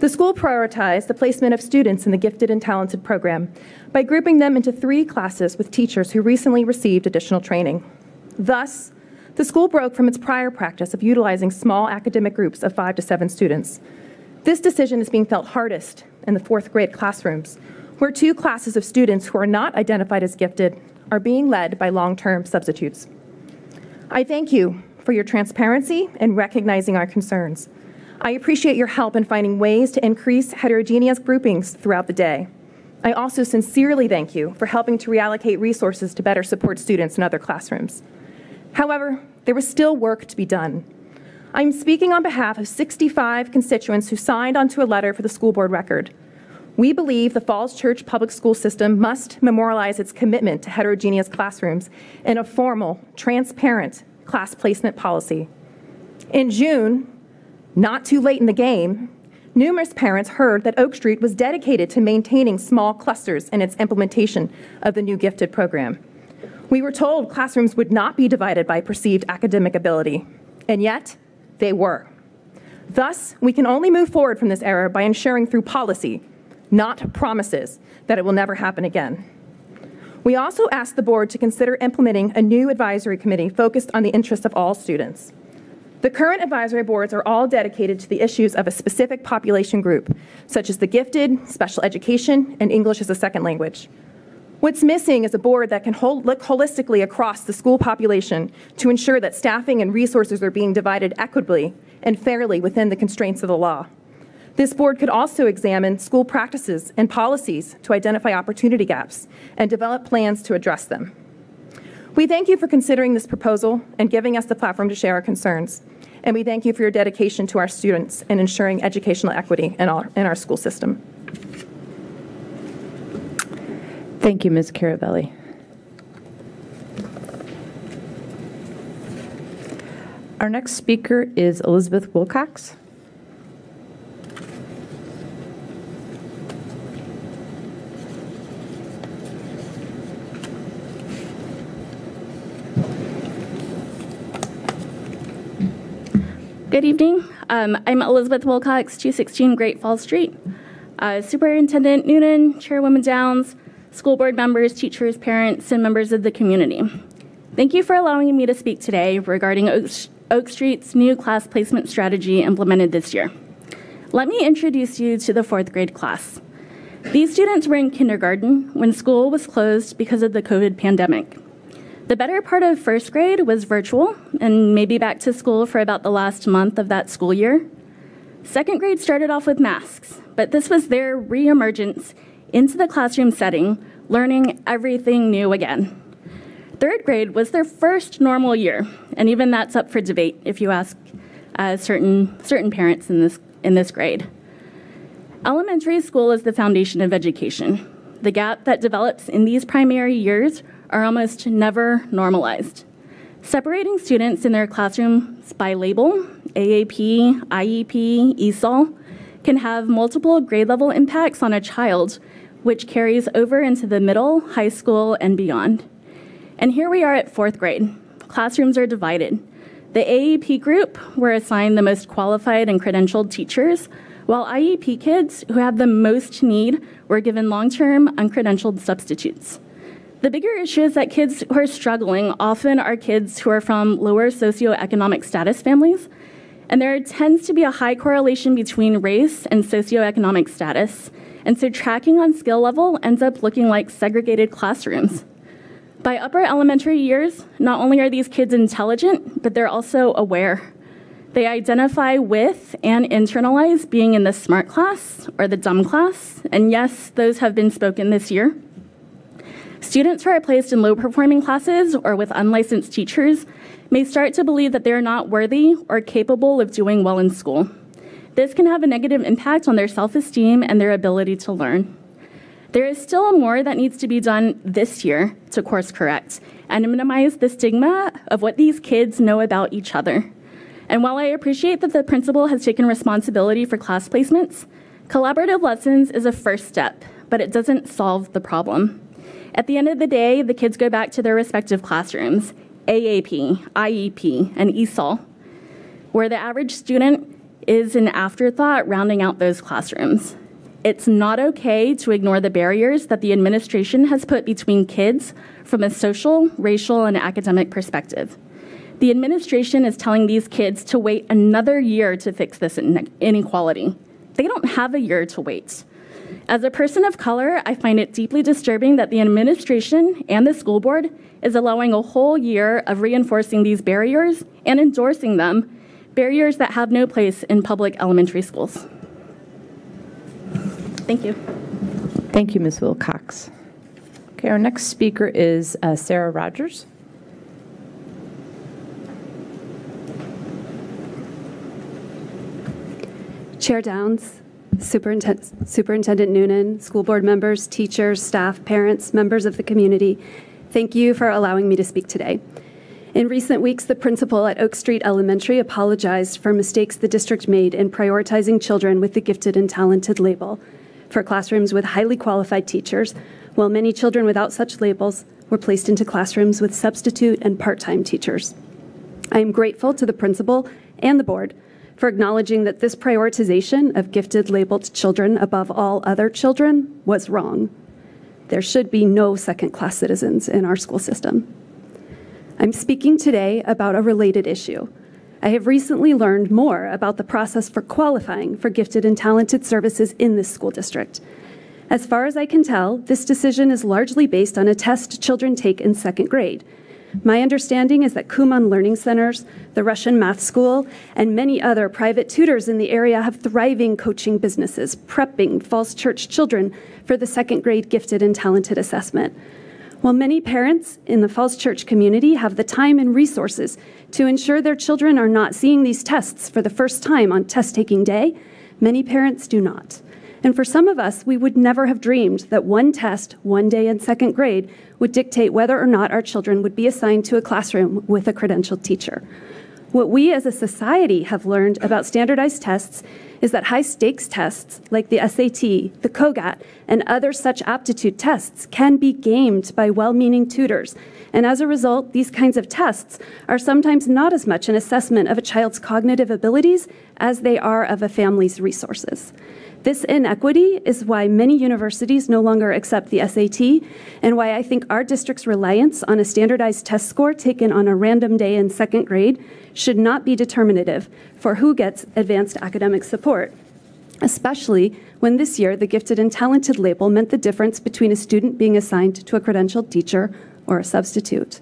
The school prioritized the placement of students in the gifted and talented program by grouping them into three classes with teachers who recently received additional training. Thus, the school broke from its prior practice of utilizing small academic groups of five to seven students. This decision is being felt hardest in the fourth grade classrooms, where two classes of students who are not identified as gifted are being led by long term substitutes. I thank you for your transparency and recognizing our concerns. I appreciate your help in finding ways to increase heterogeneous groupings throughout the day. I also sincerely thank you for helping to reallocate resources to better support students in other classrooms. However, there was still work to be done. I'm speaking on behalf of 65 constituents who signed onto a letter for the school board record. We believe the Falls Church public school system must memorialize its commitment to heterogeneous classrooms in a formal, transparent class placement policy. In June, not too late in the game, numerous parents heard that Oak Street was dedicated to maintaining small clusters in its implementation of the new gifted program. We were told classrooms would not be divided by perceived academic ability, and yet they were. Thus, we can only move forward from this error by ensuring through policy, not promises, that it will never happen again. We also asked the board to consider implementing a new advisory committee focused on the interests of all students. The current advisory boards are all dedicated to the issues of a specific population group, such as the gifted, special education, and English as a second language. What's missing is a board that can hol- look holistically across the school population to ensure that staffing and resources are being divided equitably and fairly within the constraints of the law. This board could also examine school practices and policies to identify opportunity gaps and develop plans to address them. We thank you for considering this proposal and giving us the platform to share our concerns. And we thank you for your dedication to our students and ensuring educational equity in our, in our school system. Thank you, Ms. Caravelli. Our next speaker is Elizabeth Wilcox. Good evening. Um, I'm Elizabeth Wilcox, 216 Great Falls Street. Uh, Superintendent Noonan, Chairwoman Downs, school board members, teachers, parents, and members of the community. Thank you for allowing me to speak today regarding Oak, Oak Street's new class placement strategy implemented this year. Let me introduce you to the fourth grade class. These students were in kindergarten when school was closed because of the COVID pandemic. The better part of first grade was virtual and maybe back to school for about the last month of that school year. Second grade started off with masks, but this was their reemergence into the classroom setting, learning everything new again. Third grade was their first normal year, and even that's up for debate if you ask uh, certain, certain parents in this, in this grade. Elementary school is the foundation of education. The gap that develops in these primary years are almost never normalized. Separating students in their classrooms by label, AAP, IEP, ESOL, can have multiple grade level impacts on a child, which carries over into the middle, high school, and beyond. And here we are at fourth grade. Classrooms are divided. The AAP group were assigned the most qualified and credentialed teachers, while IEP kids who have the most need were given long term uncredentialed substitutes. The bigger issue is that kids who are struggling often are kids who are from lower socioeconomic status families, and there tends to be a high correlation between race and socioeconomic status, and so tracking on skill level ends up looking like segregated classrooms. By upper elementary years, not only are these kids intelligent, but they're also aware. They identify with and internalize being in the smart class or the dumb class, and yes, those have been spoken this year. Students who are placed in low performing classes or with unlicensed teachers may start to believe that they are not worthy or capable of doing well in school. This can have a negative impact on their self esteem and their ability to learn. There is still more that needs to be done this year to course correct and minimize the stigma of what these kids know about each other. And while I appreciate that the principal has taken responsibility for class placements, collaborative lessons is a first step, but it doesn't solve the problem. At the end of the day, the kids go back to their respective classrooms AAP, IEP, and ESOL, where the average student is an afterthought rounding out those classrooms. It's not okay to ignore the barriers that the administration has put between kids from a social, racial, and academic perspective. The administration is telling these kids to wait another year to fix this inequality. They don't have a year to wait. As a person of color, I find it deeply disturbing that the administration and the school board is allowing a whole year of reinforcing these barriers and endorsing them, barriers that have no place in public elementary schools. Thank you. Thank you, Ms. Wilcox. Okay, our next speaker is uh, Sarah Rogers. Chair Downs, Superintendent, Superintendent Noonan, school board members, teachers, staff, parents, members of the community, thank you for allowing me to speak today. In recent weeks, the principal at Oak Street Elementary apologized for mistakes the district made in prioritizing children with the gifted and talented label for classrooms with highly qualified teachers, while many children without such labels were placed into classrooms with substitute and part time teachers. I am grateful to the principal and the board for acknowledging that this prioritization of gifted labeled children above all other children was wrong. There should be no second class citizens in our school system. I'm speaking today about a related issue. I have recently learned more about the process for qualifying for gifted and talented services in this school district. As far as I can tell, this decision is largely based on a test children take in second grade. My understanding is that Kumon Learning Centers, the Russian Math School, and many other private tutors in the area have thriving coaching businesses, prepping Falls Church children for the second grade gifted and talented assessment. While many parents in the Falls Church community have the time and resources to ensure their children are not seeing these tests for the first time on test taking day, many parents do not. And for some of us, we would never have dreamed that one test, one day in second grade, would dictate whether or not our children would be assigned to a classroom with a credentialed teacher. What we as a society have learned about standardized tests is that high stakes tests like the SAT, the COGAT, and other such aptitude tests can be gamed by well meaning tutors. And as a result, these kinds of tests are sometimes not as much an assessment of a child's cognitive abilities as they are of a family's resources. This inequity is why many universities no longer accept the SAT, and why I think our district's reliance on a standardized test score taken on a random day in second grade should not be determinative for who gets advanced academic support, especially when this year the gifted and talented label meant the difference between a student being assigned to a credentialed teacher or a substitute.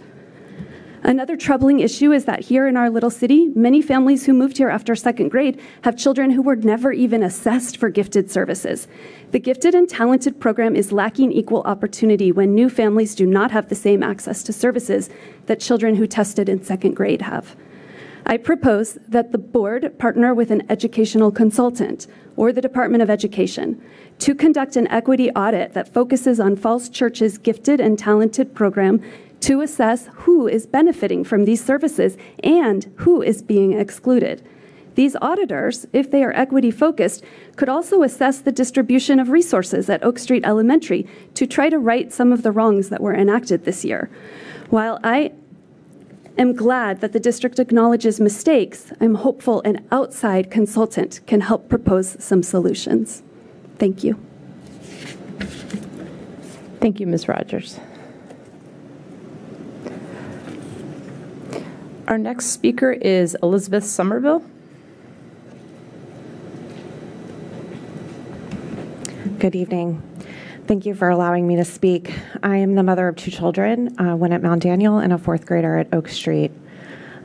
Another troubling issue is that here in our little city, many families who moved here after second grade have children who were never even assessed for gifted services. The gifted and talented program is lacking equal opportunity when new families do not have the same access to services that children who tested in second grade have. I propose that the board partner with an educational consultant or the Department of Education to conduct an equity audit that focuses on Falls Church's gifted and talented program to assess who is benefiting from these services and who is being excluded. These auditors, if they are equity focused, could also assess the distribution of resources at Oak Street Elementary to try to right some of the wrongs that were enacted this year. While I am glad that the district acknowledges mistakes, I'm hopeful an outside consultant can help propose some solutions. Thank you. Thank you, Ms. Rogers. Our next speaker is Elizabeth Somerville. Good evening. Thank you for allowing me to speak. I am the mother of two children, uh, one at Mount Daniel and a fourth grader at Oak Street.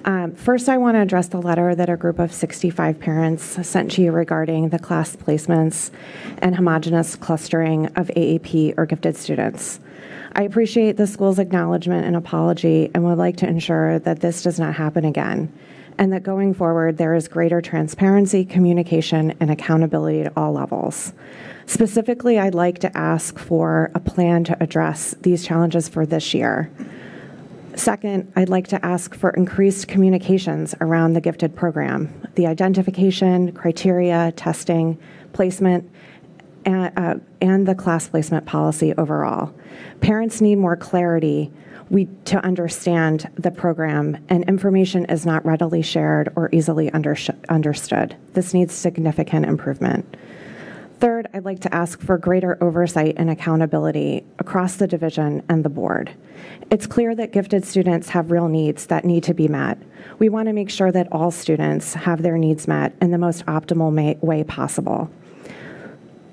Um, first, I want to address the letter that a group of 65 parents sent to you regarding the class placements and homogenous clustering of AAP or gifted students. I appreciate the school's acknowledgement and apology and would like to ensure that this does not happen again and that going forward there is greater transparency, communication, and accountability at all levels. Specifically, I'd like to ask for a plan to address these challenges for this year. Second, I'd like to ask for increased communications around the gifted program, the identification, criteria, testing, placement, and, uh, and the class placement policy overall. Parents need more clarity we, to understand the program, and information is not readily shared or easily under, understood. This needs significant improvement. Third, I'd like to ask for greater oversight and accountability across the division and the board. It's clear that gifted students have real needs that need to be met. We want to make sure that all students have their needs met in the most optimal way possible.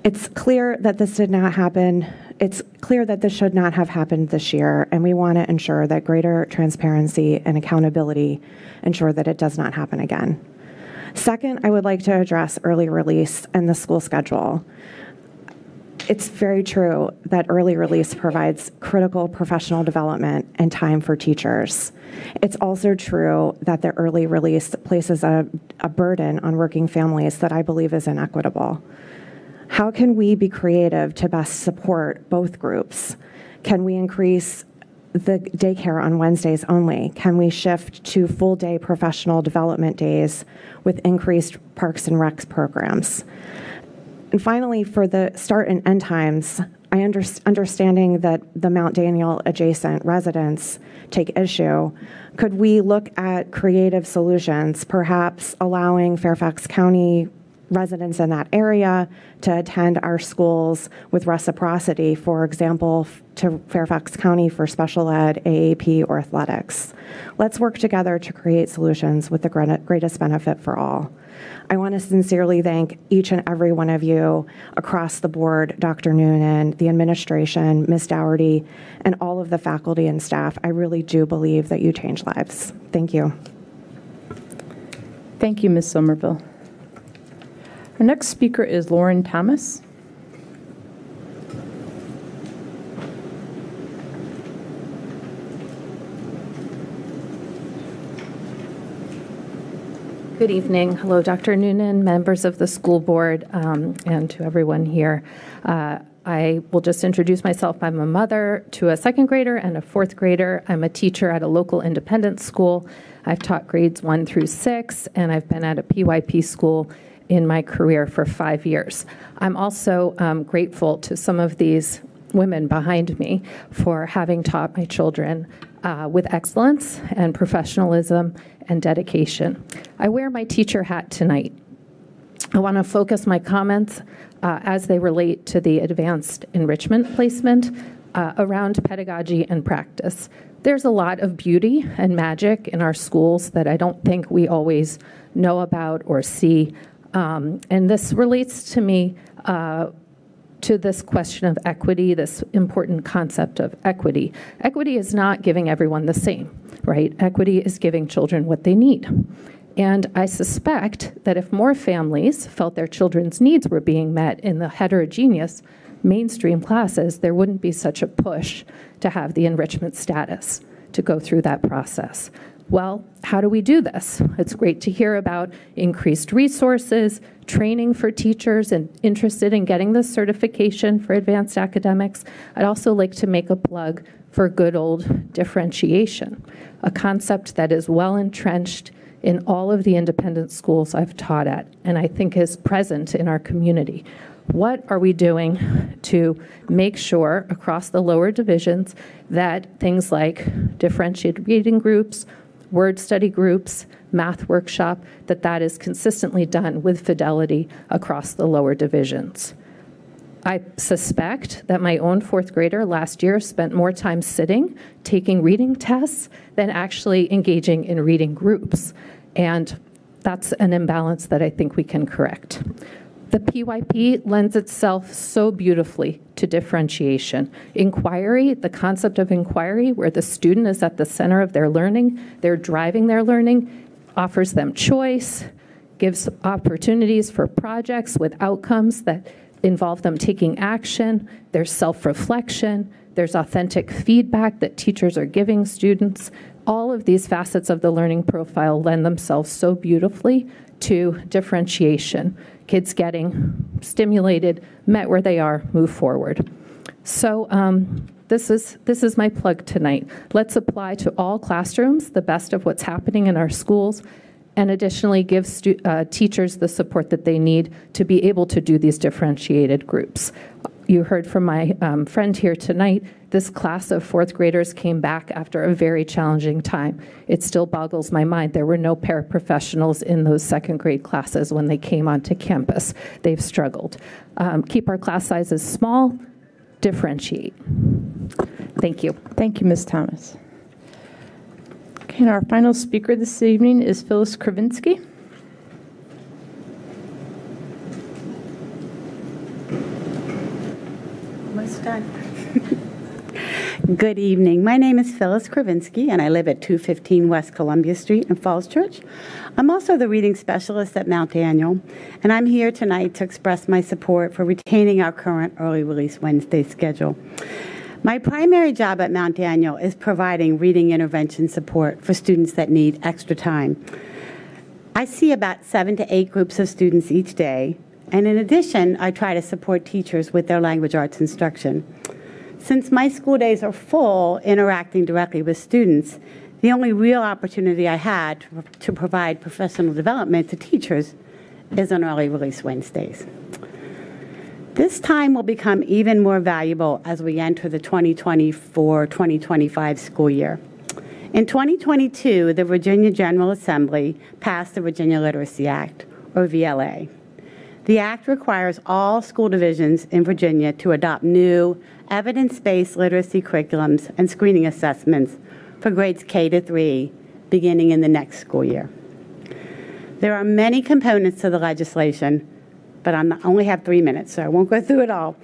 It's clear that this did not happen. It's clear that this should not have happened this year, and we want to ensure that greater transparency and accountability ensure that it does not happen again. Second, I would like to address early release and the school schedule. It's very true that early release provides critical professional development and time for teachers. It's also true that the early release places a, a burden on working families that I believe is inequitable. How can we be creative to best support both groups? Can we increase the daycare on Wednesdays only? Can we shift to full day professional development days with increased parks and recs programs? And finally, for the start and end times, I under, understanding that the Mount Daniel adjacent residents take issue, could we look at creative solutions, perhaps allowing Fairfax County residents in that area to attend our schools with reciprocity, for example, to Fairfax County for special ed, AAP, or athletics. Let's work together to create solutions with the greatest benefit for all. I want to sincerely thank each and every one of you across the board, Dr. Noonan, the administration, Ms. Dougherty, and all of the faculty and staff. I really do believe that you change lives. Thank you. Thank you, Ms. Somerville. Our next speaker is Lauren Thomas. Good evening. Hello, Dr. Noonan, members of the school board, um, and to everyone here. Uh, I will just introduce myself. I'm a mother to a second grader and a fourth grader. I'm a teacher at a local independent school. I've taught grades one through six, and I've been at a PYP school in my career for five years. I'm also um, grateful to some of these women behind me for having taught my children uh, with excellence and professionalism and dedication. I wear my teacher hat tonight. I want to focus my comments uh, as they relate to the advanced enrichment placement uh, around pedagogy and practice. There's a lot of beauty and magic in our schools that I don't think we always know about or see. Um, and this relates to me uh, to this question of equity, this important concept of equity. Equity is not giving everyone the same, right? Equity is giving children what they need. And I suspect that if more families felt their children's needs were being met in the heterogeneous mainstream classes, there wouldn't be such a push to have the enrichment status to go through that process. Well, how do we do this? It's great to hear about increased resources, training for teachers and interested in getting this certification for advanced academics. I'd also like to make a plug for good old differentiation, a concept that is well entrenched in all of the independent schools I've taught at and I think is present in our community. What are we doing to make sure across the lower divisions that things like differentiated reading groups, word study groups, math workshop, that that is consistently done with fidelity across the lower divisions. I suspect that my own fourth grader last year spent more time sitting, taking reading tests, than actually engaging in reading groups. And that's an imbalance that I think we can correct. The PYP lends itself so beautifully to differentiation. Inquiry, the concept of inquiry, where the student is at the center of their learning, they're driving their learning, offers them choice, gives opportunities for projects with outcomes that involve them taking action, there's self reflection, there's authentic feedback that teachers are giving students. All of these facets of the learning profile lend themselves so beautifully to differentiation kids getting stimulated, met where they are, move forward. So um, this is this is my plug tonight. Let's apply to all classrooms the best of what's happening in our schools, and additionally give uh, teachers the support that they need to be able to do these differentiated groups. You heard from my um, friend here tonight this class of fourth graders came back after a very challenging time. It still boggles my mind. There were no paraprofessionals in those second grade classes when they came onto campus. They've struggled. Um, keep our class sizes small, differentiate. Thank you. Thank you, Ms. Thomas. Okay, and our final speaker this evening is Phyllis Kravinsky. Done. Good evening. My name is Phyllis Kravinsky, and I live at 215 West Columbia Street in Falls Church. I'm also the reading specialist at Mount Daniel, and I'm here tonight to express my support for retaining our current early release Wednesday schedule. My primary job at Mount Daniel is providing reading intervention support for students that need extra time. I see about seven to eight groups of students each day, and in addition, I try to support teachers with their language arts instruction. Since my school days are full interacting directly with students, the only real opportunity I had to, provide professional development to teachers is on early release Wednesdays. This time will become even more valuable as we enter the 2024 2025 school year. In 2022, the Virginia General Assembly passed the Virginia Literacy Act, or VLA. The act requires all school divisions in Virginia to adopt new evidence-based literacy curriculums and screening assessments for grades K to 3 beginning in the next school year. There are many components to the legislation, but I only have three minutes, so I won't go through it all.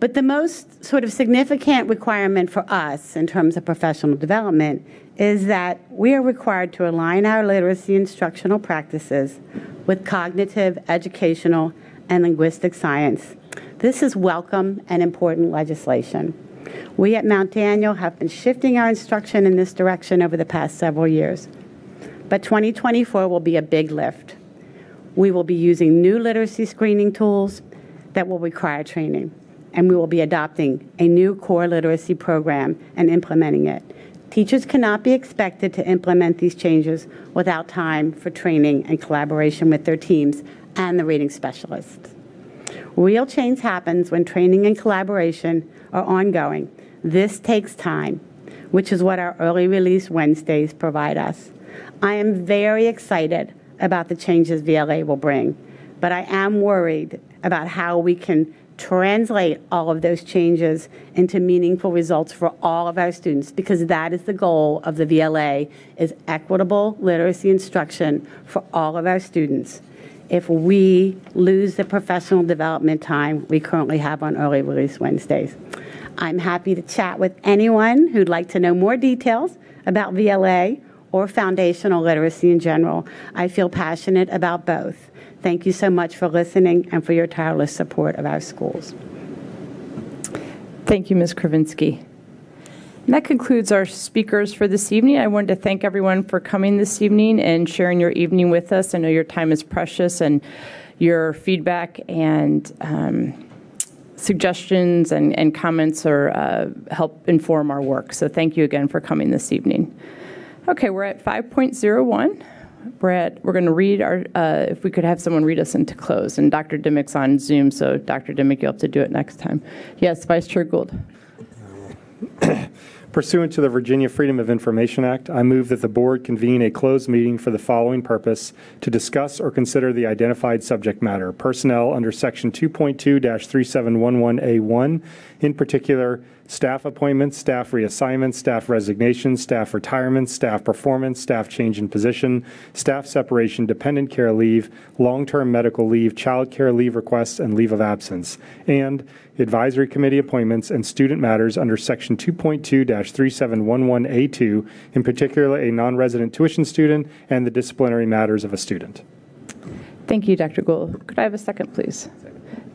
But the most sort of significant requirement for us in terms of professional development is that we are required to align our literacy instructional practices with cognitive, educational, and linguistic science. This is welcome and important legislation. We at Mount Daniel have been shifting our instruction in this direction over the past several years. But 2024 will be a big lift. We will be using new literacy screening tools that will require training, and we will be adopting a new core literacy program and implementing it. Teachers cannot be expected to implement these changes without time for training and collaboration with their teams and the reading specialists. Real change happens when training and collaboration are ongoing. This takes time, which is what our early release Wednesdays provide us. I am very excited about the changes VLA will bring, but I am worried about how we can translate all of those changes into meaningful results for all of our students because that is the goal of the VLA is equitable literacy instruction for all of our students. If we lose the professional development time we currently have on early release Wednesdays. I'm happy to chat with anyone who'd like to know more details about VLA or foundational literacy in general. I feel passionate about both. Thank you so much for listening and for your tireless support of our schools. Thank you, Ms. Kravinsky. And that concludes our speakers for this evening. I wanted to thank everyone for coming this evening and sharing your evening with us. I know your time is precious and your feedback and um, suggestions and, and comments are uh, help inform our work. So thank you again for coming this evening. Okay, we're at 5.01. We're we're going to read our, uh, if we could have someone read us into close. And Dr. Dimmick's on Zoom, so Dr. Dimmick, you'll have to do it next time. Yes, Vice Chair Gould. Pursuant to the Virginia Freedom of Information Act, I move that the board convene a closed meeting for the following purpose to discuss or consider the identified subject matter, personnel under Section 2.2-3711A1, in particular, staff appointments, staff reassignments, staff resignations, staff retirements, staff performance, staff change in position, staff separation, dependent care leave, long-term medical leave, child care leave requests, and leave of absence, and advisory committee appointments and student matters under Section 2.2-3711A2, in particular, a non-resident tuition student and the disciplinary matters of a student. Thank you, Dr. Gould. Could I have a second, please?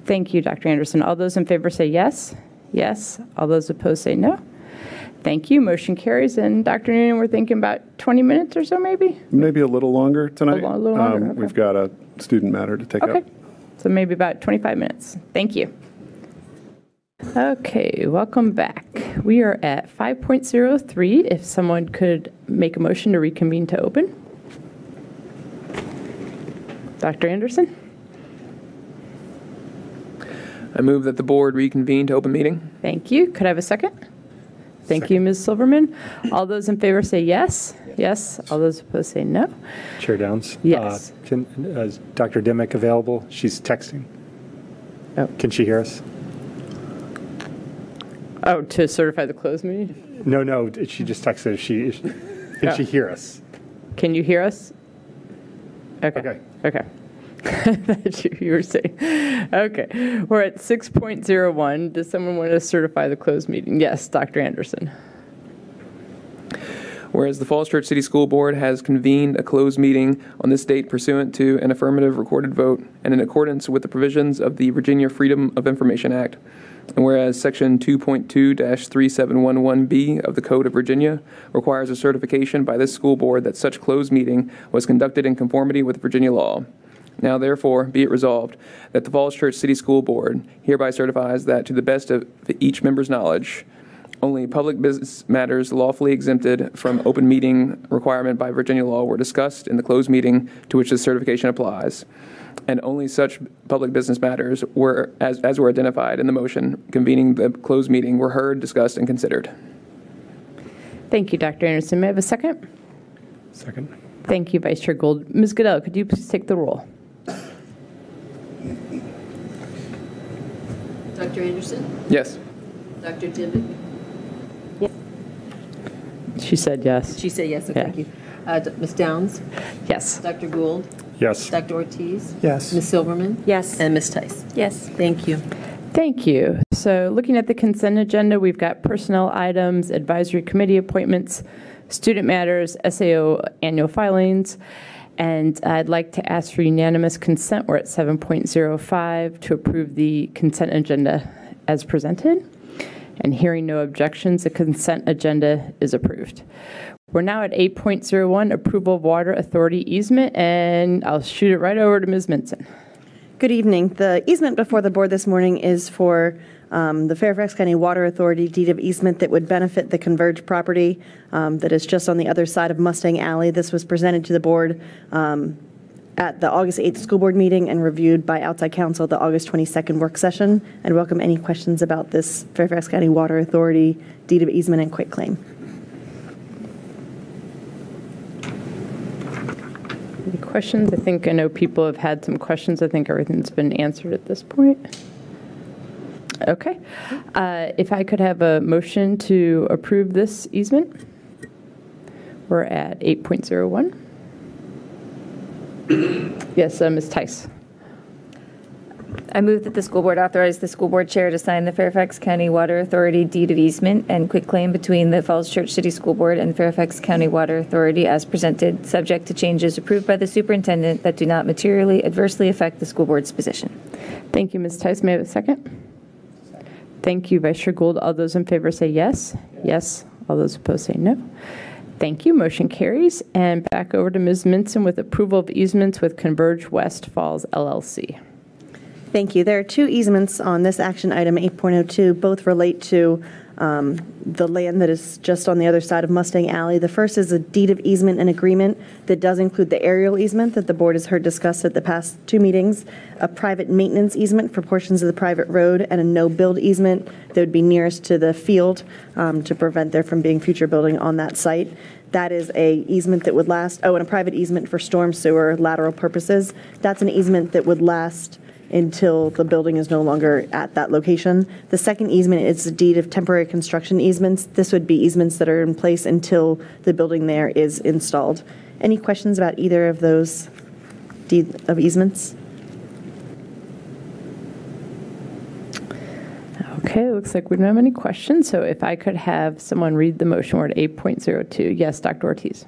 Thank you, Dr. Anderson. All those in favor say yes. Yes. All those opposed say no. Thank you. Motion carries. And Dr. Noonan, we're thinking about 20 minutes or so, maybe? Maybe a little longer tonight. A lo- little longer, Um, okay. We've got a student matter to take Okay. up. So maybe about 25 minutes. Thank you. Okay, welcome back. We are at 5.03. If someone could make a motion to reconvene to open. Dr. Anderson? I move that the board reconvene to open meeting. Thank you. Could I have a second? Thank you, Ms. Silverman. All those in favor say yes. Yes. All those opposed say no. Chair Downs? Yes. uh, Can, uh, is Dr. Dimick available? She's texting. Oh. Can she hear us? Oh, to certify the closed meeting? No, no, she just texted. Is she, is- can Oh. she hear us? Can you hear us? Okay. Okay. Okay. That you you were saying. Okay, we're at 6.01. Does someone want to certify the closed meeting? Yes, Dr. Anderson. Whereas the Falls Church City School Board has convened a closed meeting on this date pursuant to an affirmative recorded vote and in accordance with the provisions of the Virginia Freedom of Information Act. And whereas Section 2.2-3711B of the Code of Virginia requires a certification by this school board that such closed meeting was conducted in conformity with Virginia law. Now therefore, be it resolved that the Falls Church City School Board hereby certifies that to the best of each member's knowledge, only public business matters lawfully exempted from open meeting requirement by Virginia law were discussed in the closed meeting to which this certification applies. And only such public business matters were, as, as were identified in the motion convening the closed meeting, were heard, discussed, and considered. Thank you, Dr. Anderson. May I have a second? Second. Thank you, Vice Chair Gould. Ms. Goodell, could you please take the roll? Dr. Anderson? Yes. Dr. Dimick? She said yes. She said yes, so Yeah. thank you. Uh, D- Ms. Downs? Yes. Dr. Gould? Yes. Dr. Ortiz? Yes. Ms. Silverman? Yes. And Ms. Tice? Yes. Thank you. Thank you. So looking at the consent agenda, we've got personnel items, advisory committee appointments, student matters, SAO annual filings, and I'd like to ask for unanimous consent. We're at 7.05 to approve the consent agenda as presented. And hearing no objections, the consent agenda is approved. We're now at 8.01, approval of water authority easement, and I'll shoot it right over to Ms. Minson. Good evening. The easement before the board this morning is for um, the Fairfax County Water Authority deed of easement that would benefit the Converge property um, that is just on the other side of Mustang Alley. This was presented to the board um, at the August 8th school board meeting and reviewed by outside counsel at the August 22nd work session. I'd welcome any questions about this Fairfax County Water Authority deed of easement and quitclaim. Any questions? I think, I know people have had some questions. I think everything's been answered at this point. Okay. Uh, If I could have a motion to approve this easement? We're at 8.01. Yes, uh, Ms. Tice. I move that the school board authorize the school board chair to sign the Fairfax County Water Authority deed of easement and quitclaim between the Falls Church City School Board and Fairfax County Water Authority as presented, subject to changes approved by the superintendent that do not materially adversely affect the school board's position. Thank you, Ms. Tice. May I have a second? Thank you, Vice Chair Gould. All those in favor say yes. Yes. All those opposed say no. Thank you. Motion carries. And back over to Ms. Minson with approval of easements with Converge West Falls LLC. Thank you. There are two easements on this action item 8.02. Both relate to um, the land that is just on the other side of Mustang Alley. The first is a deed of easement and agreement that does include the aerial easement that the board has heard discussed at the past two meetings, a private maintenance easement for portions of the private road, and a no-build easement that would be nearest to the field um, to prevent there from being future building on that site. That is a easement that would last, oh, and a private easement for storm sewer lateral purposes. That's an easement that would last until the building is no longer at that location. The second easement is a deed of temporary construction easements. This would be easements that are in place until the building there is installed. Any questions about either of those deed of easements? Okay, looks like we don't have any questions. So if I could have someone read the motion, we're 8.02. Yes, Dr. Ortiz.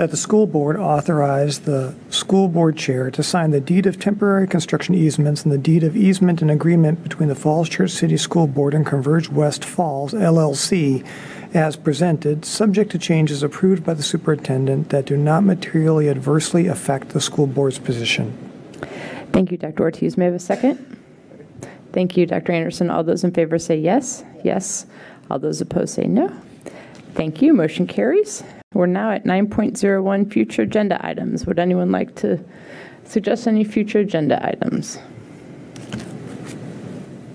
That the school board authorize the school board chair to sign the deed of temporary construction easements and the deed of easement and agreement between the Falls Church City School Board and Converge West Falls LLC as presented, subject to changes approved by the superintendent that do not materially adversely affect the school board's position. Thank you, Dr. Ortiz. May I have a second? Thank you, Dr. Anderson. All those in favor say yes. Yes. All those opposed say no. Thank you. Motion carries. We're now at 9.01 future agenda items. Would anyone like to suggest any future agenda items?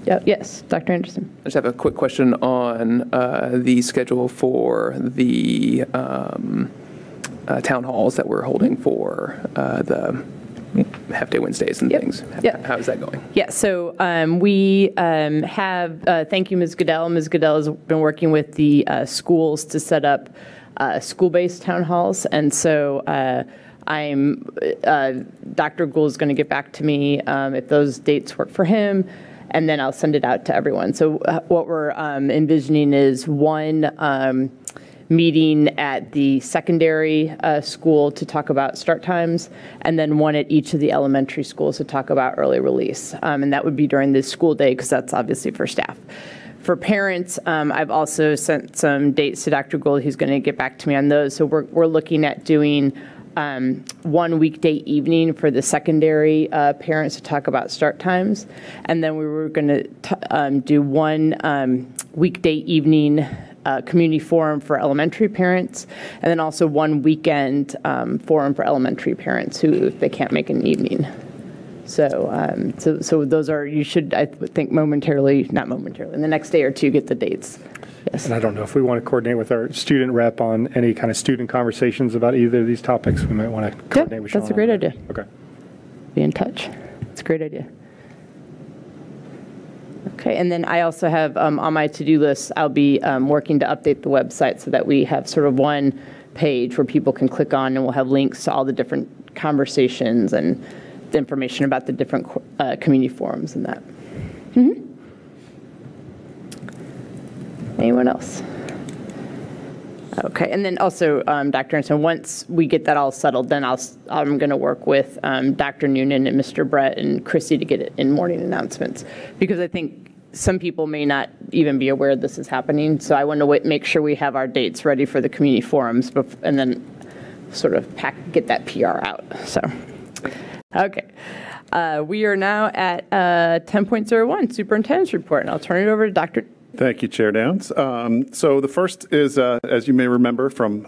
Yep, yes, Dr. Anderson. I just have a quick question on uh, the schedule for the um, uh, town halls that we're holding for uh, the half day Wednesdays and things. Yep. How is that going? Yeah, so um, we um, have, uh, thank you, Ms. Goodell. Ms. Goodell has been working with the uh, schools to set up uh, school-based town halls, and so uh, I'm, uh, Dr. Gould is going to get back to me um, if those dates work for him, and then I'll send it out to everyone. So uh, what we're um, envisioning is one um, meeting at the secondary uh, school to talk about start times, and then one at each of the elementary schools to talk about early release. Um, and that would be during the school day because that's obviously for staff. For parents, um, I've also sent some dates to Dr. Gould. He's going to get back to me on those. So we're, we're looking at doing um, one weekday evening for the secondary uh, parents to talk about start times. And then we were going to um, do one um, weekday evening uh, community forum for elementary parents, and then also one weekend um, forum for elementary parents who, if they can't make an evening. So, um, so, so those are, you should, I think momentarily, not momentarily, in the next day or two, get the dates. Yes. And I don't know if we want to coordinate with our student rep on any kind of student conversations about either of these topics. We might want to coordinate with Sean. That's a great idea. that. Okay. Be in touch. It's a great idea. Okay, and then I also have um, on my to-do list, I'll be um, working to update the website so that we have sort of one page where people can click on and we'll have links to all the different conversations and the information about the different uh, community forums and that. Mhm. Anyone else? Okay, and then also, um, Dr. Anderson, once we get that all settled, then I'll, I'm going to work with um, Dr. Noonan and Mr. Brett and Chrissy to get it in morning announcements, because I think some people may not even be aware this is happening, so I want to wait, make sure we have our dates ready for the community forums, bef- and then sort of pack, get that PR out, so. Okay. Uh, We are now at uh, 10.01, Superintendent's Report, and I'll turn it over to Dr. Thank you, Chair Downs. Um, So the first is, uh, as you may remember from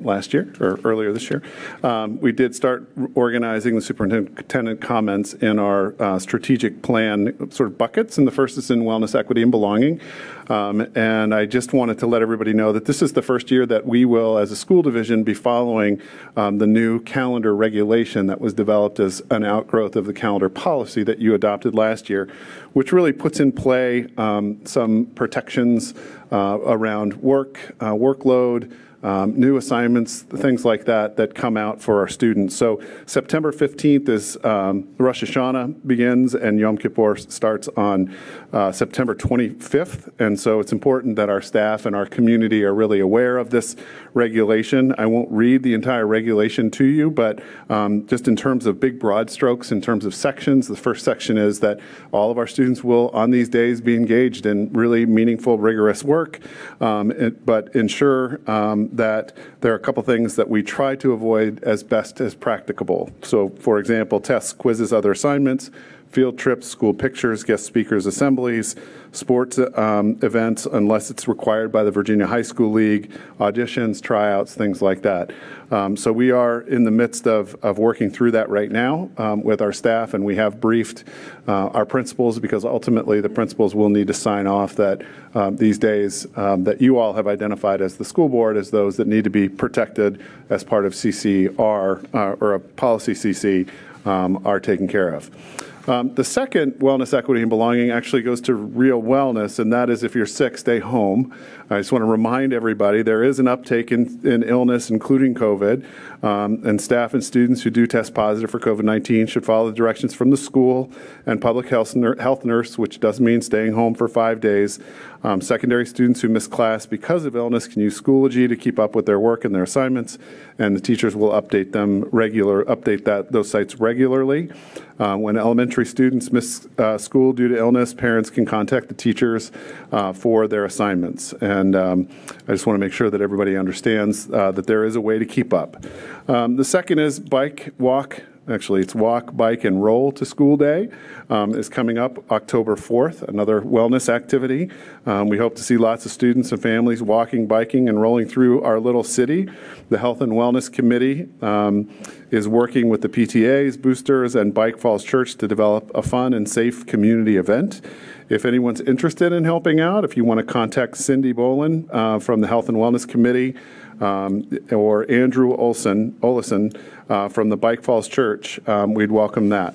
last year or earlier this year, um, we did start organizing the superintendent comments in our uh, strategic plan sort of buckets, and the first is in wellness, equity, and belonging. Um, And I just wanted to let everybody know that this is the first year that we will, as a school division, be following um, the new calendar regulation that was developed as an outgrowth of the calendar policy that you adopted last year, which really puts in play um, some protections uh, around work, uh, workload, um, new assignments, things like that that come out for our students. So September 15th is um, Rosh Hashanah begins, and Yom Kippur starts on uh, September 25th. And so it's important that our staff and our community are really aware of this regulation. I won't read the entire regulation to you, but um, just in terms of big broad strokes, in terms of sections, the first section is that all of our students will, on these days, be engaged in really meaningful, rigorous work, um, it- but ensure um, that there are a couple things that we try to avoid as best as practicable. So, for example, tests, quizzes, other assignments, field trips, school pictures, guest speakers, assemblies, sports um, events, unless it's required by the Virginia High School League, auditions, tryouts, things like that. Um, so we are in the midst of, of working through that right now um, with our staff, and we have briefed uh, our principals because ultimately the principals will need to sign off that um, these days um, that you all have identified as the school board as those that need to be protected as part of CCR uh, or a policy CC um, are taken care of. Um, the second wellness, equity, and belonging actually goes to real wellness, and that is if you're sick, stay home. I just want to remind everybody there is an uptake in, in illness, including COVID, um, and staff and students who do test positive for COVID 19 should follow the directions from the school and public health, health nurse, which does mean staying home for five days. Um, secondary students who miss class because of illness can use Schoology to keep up with their work and their assignments, and the teachers will update them regular, update that those sites regularly. Uh, when elementary students miss uh, school due to illness, parents can contact the teachers uh, for their assignments. And um, I just want to make sure that everybody understands uh, that there is a way to keep up. Um, the second is bike, walk, actually it's walk, bike, and roll to school day um, is coming up October 4th, another wellness activity. Um, we hope to see lots of students and families walking, biking, and rolling through our little city. The Health and Wellness Committee um, is working with the PTAs, boosters, and Bike Falls Church to develop a fun and safe community event. If anyone's interested in helping out, if you want to contact Cindy Bolin uh, from the Health and Wellness Committee um, or Andrew Olson, Olison uh, from the Bike Falls Church, um, we'd welcome that.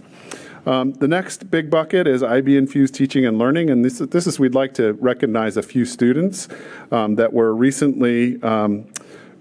Um, the next big bucket is IB infused teaching and learning, and this, this is we'd like to recognize a few students um, that were recently um,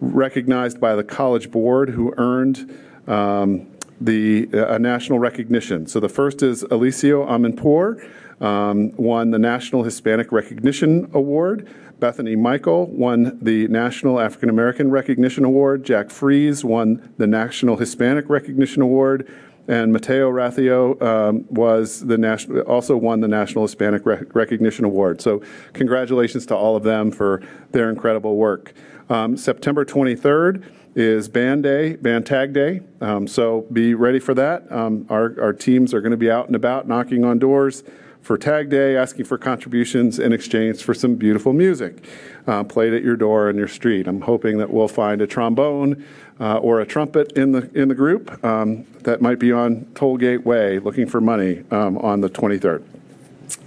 recognized by the College Board who earned um, the uh, national recognition. So the first is Alicio Amanpour, um, won the National Hispanic Recognition Award. Bethany Michael won the National African American Recognition Award. Jack Fries won the National Hispanic Recognition Award. And Mateo Rathio um, was the national, also won the National Hispanic Rec- Recognition Award. So, congratulations to all of them for their incredible work. Um, September 23rd is Band Day, Band Tag Day. Um, so, be ready for that. Um, our, our teams are going to be out and about knocking on doors for Tag Day, asking for contributions in exchange for some beautiful music uh, played at your door and your street. I'm hoping that we'll find a trombone uh, or a trumpet in the in the group um, that might be on Tollgate Way looking for money um, on the 23rd.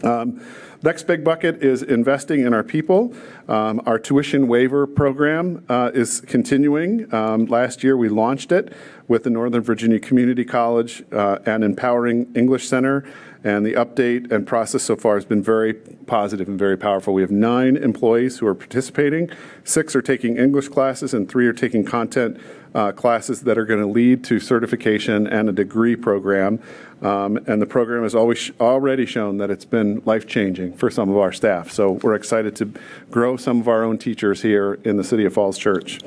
Um, Next big bucket is investing in our people. Um, our tuition waiver program uh, is continuing. Um, last year we launched it with the Northern Virginia Community College uh, and Empowering English Center. And the update and process so far has been very positive and very powerful. We have nine employees who are participating, six are taking English classes, and three are taking content uh, classes that are going to lead to certification and a degree program. Um, and the program has always already shown that it's been life changing for some of our staff. So we're excited to grow some of our own teachers here in the City of Falls Church.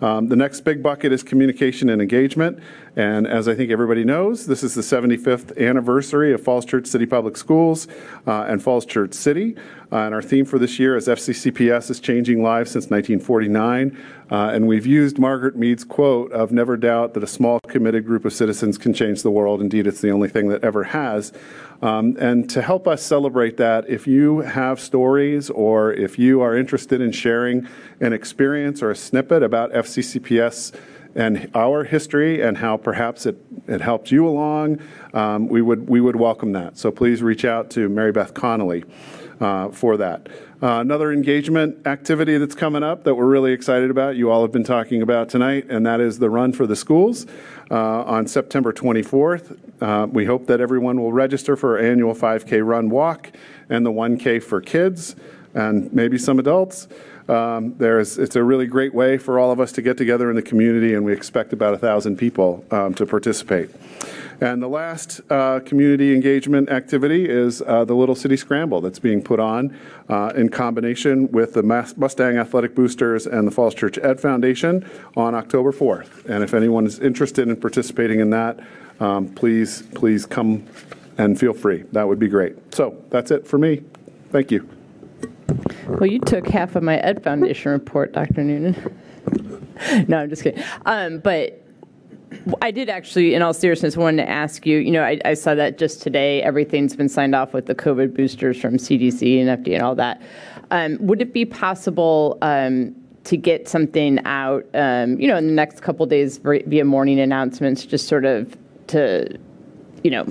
Um, the next big bucket is communication and engagement. And as I think everybody knows, this is the 75th anniversary of Falls Church City Public Schools uh, and Falls Church City. Uh, and our theme for this year is FCCPS is changing lives since 1949. Uh, and we've used Margaret Mead's quote of never doubt that a small committed group of citizens can change the world. Indeed, it's the only thing that ever has. Um, and to help us celebrate that, if you have stories or if you are interested in sharing an experience or a snippet about FCCPS and our history and how perhaps it, it helped you along, um, we, would, we would welcome that. So please reach out to Mary Beth Connolly uh, for that. Uh, another engagement activity that's coming up that we're really excited about, you all have been talking about tonight, and that is the Run for the Schools uh, on September 24th. Uh, we hope that everyone will register for our annual 5K run walk and the 1K for kids and maybe some adults. Um, there's, it's a really great way for all of us to get together in the community, and we expect about a thousand people um, to participate. And the last uh, community engagement activity is uh, the Little City Scramble that's being put on uh, in combination with the Mustang Athletic Boosters and the Falls Church Ed Foundation on October 4th. And if anyone is interested in participating in that, um, please, please come and feel free. That would be great. So that's it for me. Thank you. Well, you took half of my Ed Foundation report, Dr. Noonan. no, I'm just kidding. Um, but I did actually, in all seriousness, wanted to ask you. You know, I, I, saw that just today. Everything's been signed off with the COVID boosters from CDC and FDA and all that. Um, would it be possible um, to get something out, um, you know, in the next couple days via morning announcements, just sort of to, you know,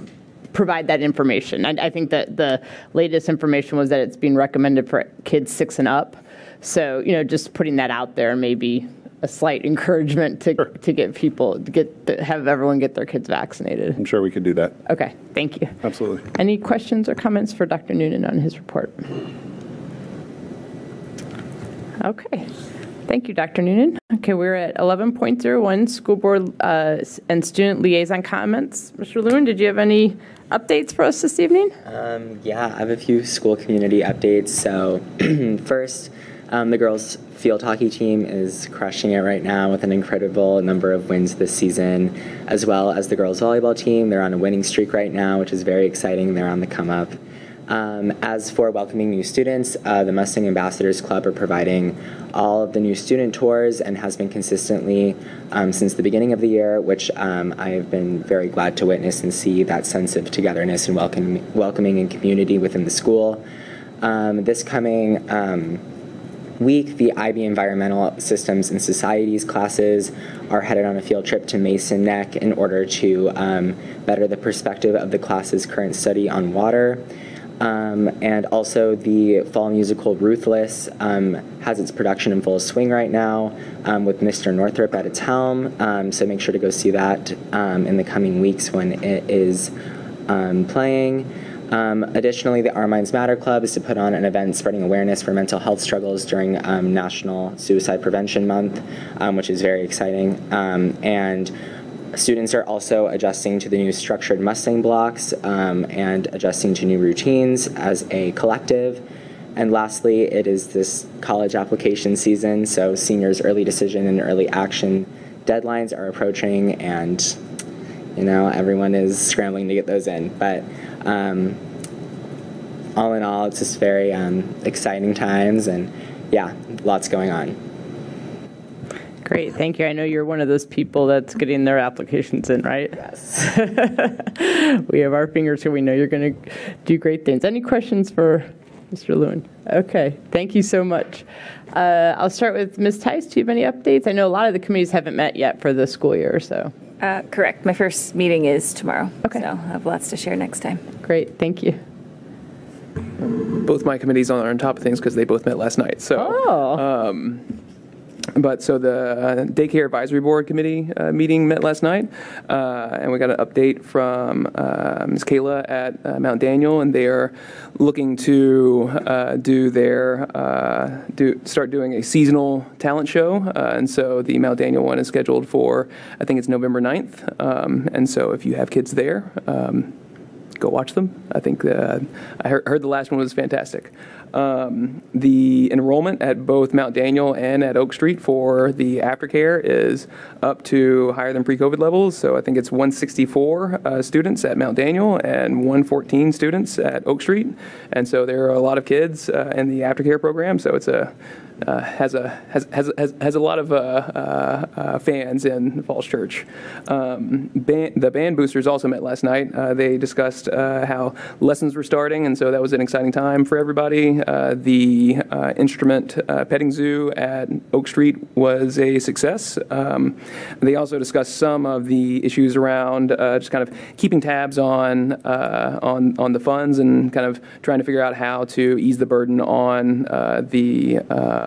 provide that information. I, I, think that the latest information was that it's being recommended for kids six and up. So, you know, just putting that out there, maybe a slight encouragement to, sure. to get people to get to have everyone get their kids vaccinated. I'm sure we could do that. Okay, thank you. Absolutely. Any questions or comments for Dr. Noonan on his report? Okay. Thank you, Dr. Noonan. Okay, we're at 11.01 school board uh, and student liaison comments. Mr. Lewin, did you have any updates for us this evening? Um, yeah, I have a few school community updates. So, first, um, the girls' field hockey team is crushing it right now with an incredible number of wins this season, as well as the girls' volleyball team. They're on a winning streak right now, which is very exciting. They're on the come up. Um, as for welcoming new students, uh, the Mustang Ambassadors Club are providing all of the new student tours and has been consistently um, since the beginning of the year, which um, I have been very glad to witness and see that sense of togetherness and welcome, welcoming and community within the school. Um, this coming um, week, the IB Environmental Systems and Societies classes are headed on a field trip to Mason Neck in order to um, better the perspective of the class's current study on water. Um, and also, the fall musical Ruthless um, has its production in full swing right now um, with Mr. Northrup at its helm. Um, so make sure to go see that um, in the coming weeks when it is um, playing. additionally, the Our Minds Matter Club is to put on an event spreading awareness for mental health struggles during National Suicide Prevention Month, which is very exciting. and Students are also adjusting to the new structured Mustang blocks um, and adjusting to new routines as a collective. And lastly, it is this college application season, so seniors' early decision and early action deadlines are approaching, and you know everyone is scrambling to get those in. But um, all in all, it's just very um, exciting times, and yeah, lots going on. Great, thank you. I know you're one of those people that's getting their applications in, right? Yes. we have our fingers so we know you're going to do great things. Any questions for Mr. Lewin? Okay, thank you so much. Uh, I'll start with Ms. Tice. Do you have any updates? I know a lot of the committees haven't met yet for the school year, so. Uh, correct. My first meeting is tomorrow. Okay. So I'll have lots to share next time. Great, thank you. Both my committees are on top of things because they both met last night. So, oh. um, but so the uh, daycare advisory board committee uh, meeting met last night, uh, and we got an update from Ms. Kayla at Mount Daniel, and they are looking to do their do start doing a seasonal talent show, and so the Mount Daniel one is scheduled for I think it's November 9th, um, and so if you have kids there. Um, go watch them. I think I heard, the last one was fantastic. Um, the enrollment at both Mount Daniel and at Oak Street for the aftercare is up to higher than pre-COVID levels. So I think it's 164 uh, students at Mount Daniel and 114 students at Oak Street. And so there are a lot of kids uh, in the aftercare program. So it's a uh, has a has, has, has, a lot of uh, uh, uh fans in Falls Church. Um, band, the band boosters also met last night. Uh, they discussed uh, how lessons were starting, and so that was an exciting time for everybody. the instrument petting zoo at Oak Street was a success. Um, they also discussed some of the issues around just kind of keeping tabs on on on the funds and kind of trying to figure out how to ease the burden on the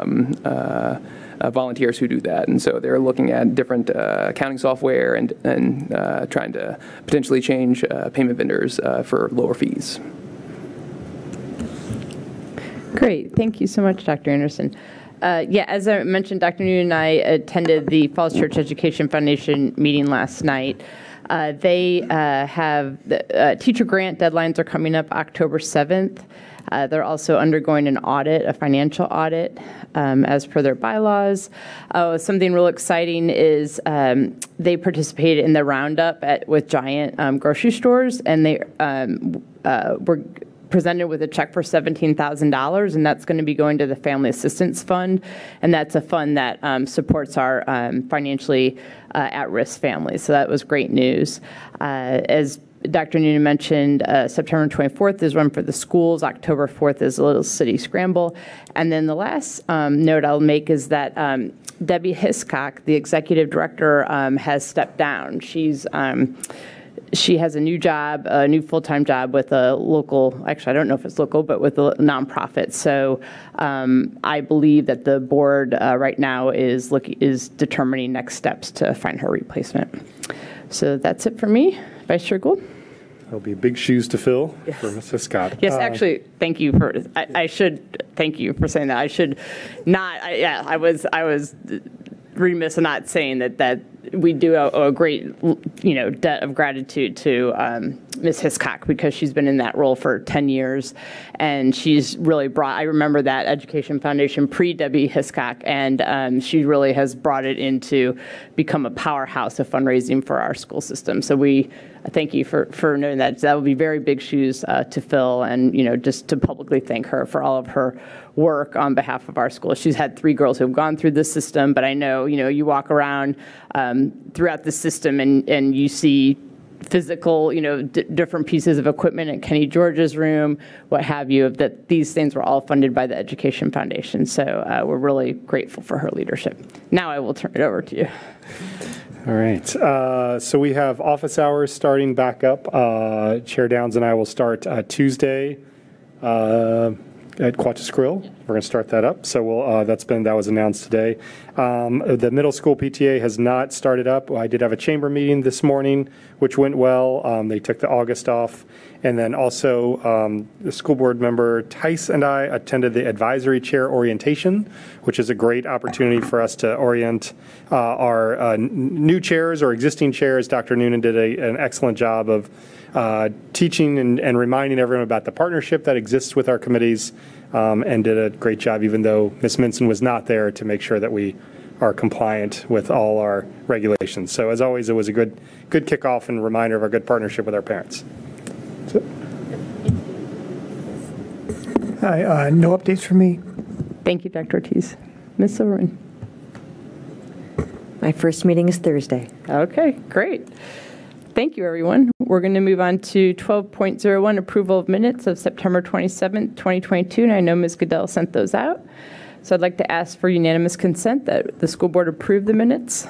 um, uh, uh, volunteers who do that. And so they're looking at different uh, accounting software and, and uh, trying to potentially change uh, payment vendors uh, for lower fees. Great. Thank you so much, Dr. Anderson. Uh, yeah, as I mentioned, Dr. Noonan and I attended the Falls Church Education Foundation meeting last night. They have the, teacher grant deadlines are coming up October 7th. Uh, they're also undergoing an audit, a financial audit, um, as per their bylaws. Uh, something real exciting is um, they participated in the roundup at, with giant um, grocery stores, and they um, uh, were presented with a check for $17,000, and that's going to be going to the Family Assistance Fund. And that's a fund that um, supports our um, financially uh, at risk families. So that was great news. Uh, as Dr. Noonan mentioned uh, September 24th is one for the schools. October 4th is a little city scramble. And then the last um, note I'll make is that um, Debbie Hiscock, the executive director, um, has stepped down. She's um, she has a new job, a new full-time job with a local. Actually, I don't know if it's local, but with a nonprofit. So um, I believe that the board uh, right now is look is determining next steps to find her replacement. So that's it for me. Vice Chair Gould. There'll be big shoes to fill yes. for Mrs. Scott. Yes, uh, actually, thank you for. I, I, should thank you for saying that. I should not. I, yeah, I was. I was remiss in not saying that that we do a, a great, you know, debt of gratitude to um, Ms. Hiscock because she's been in that role for 10 years, and she's really brought. I remember that Education Foundation pre Debbie Hiscock, and um, she really has brought it into become a powerhouse of fundraising for our school system. So we thank you for for knowing that. That will be very big shoes uh, to fill, and you know, just to publicly thank her for all of her work on behalf of our school. She's had three girls who have gone through the system, but I know, you know, you walk around um, throughout the system and, and you see physical, you know, different pieces of equipment in Kenny George's room, what have you, that these things were all funded by the Education Foundation. So uh, we're really grateful for her leadership. Now I will turn it over to you. All right. Uh, so we have office hours starting back up. Uh, Chair Downs and I will start uh, Tuesday, uh, at Quatis Grill. We're going to start that up. So we'll, uh, that's been, that was announced today. Um, The middle school PTA has not started up. I did have a chamber meeting this morning, which went well. Um, They took the August off. And then also, um, the school board member Tice and I attended the advisory chair orientation, which is a great opportunity for us to orient uh, our uh, new chairs or existing chairs. Dr. Noonan did a- an excellent job of uh, teaching and, and reminding everyone about the partnership that exists with our committees um, and did a great job, even though Ms. Minson was not there to make sure that we are compliant with all our regulations. So as always, it was a good, good kickoff and reminder of our good partnership with our parents. Hi, uh, no updates from me. Thank you, Dr. Ortiz. Ms. Silverman? My first meeting is Thursday. Okay, great. Thank you, everyone. We're going to move on to 12.01, approval of minutes of September 27th, 2022, and I know Ms. Goodell sent those out. So I'd like to ask for unanimous consent that the school board approve the minutes.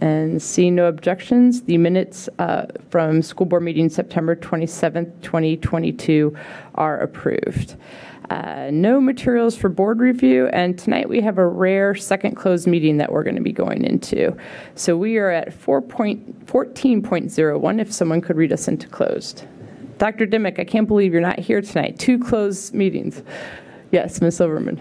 And seeing no objections, the minutes uh, from school board meeting September 27th, 2022 are approved. Uh, No materials for board review, and tonight we have a rare second closed meeting that we're going to be going into. So we are at 4.14.01, if someone could read us into closed. Dr. Dimick, I can't believe you're not here tonight. Two closed meetings. Yes, Ms. Silverman.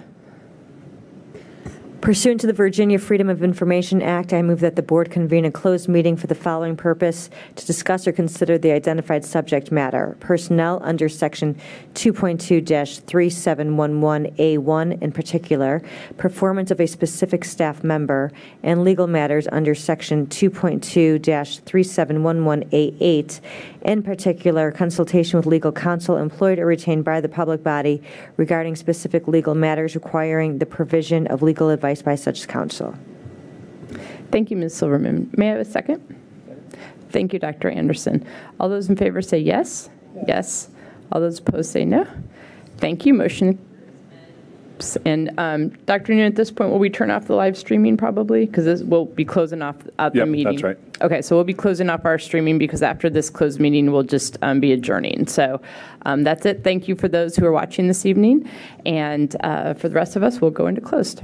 Pursuant to the Virginia Freedom of Information Act, I move that the board convene a closed meeting for the following purpose: to discuss or consider the identified subject matter, personnel under Section 2.2-3711A1 in particular, performance of a specific staff member, and legal matters under Section 2.2-3711A8, in particular, consultation with legal counsel employed or retained by the public body regarding specific legal matters requiring the provision of legal advice by such counsel. Thank you, Ms. Silverman. May I have a second? Thank you, Dr. Anderson. All those in favor say yes? Yes. All those opposed say no. Thank you. Motion. And um, Dr. Noonan, at this point, will we turn off the live streaming probably? Because we'll be closing off uh, the Yep, meeting. that's right. Okay, so we'll be closing off our streaming because after this closed meeting, we'll just um, be adjourning. So um, that's it. Thank you for those who are watching this evening. And uh, for the rest of us, we'll go into closed.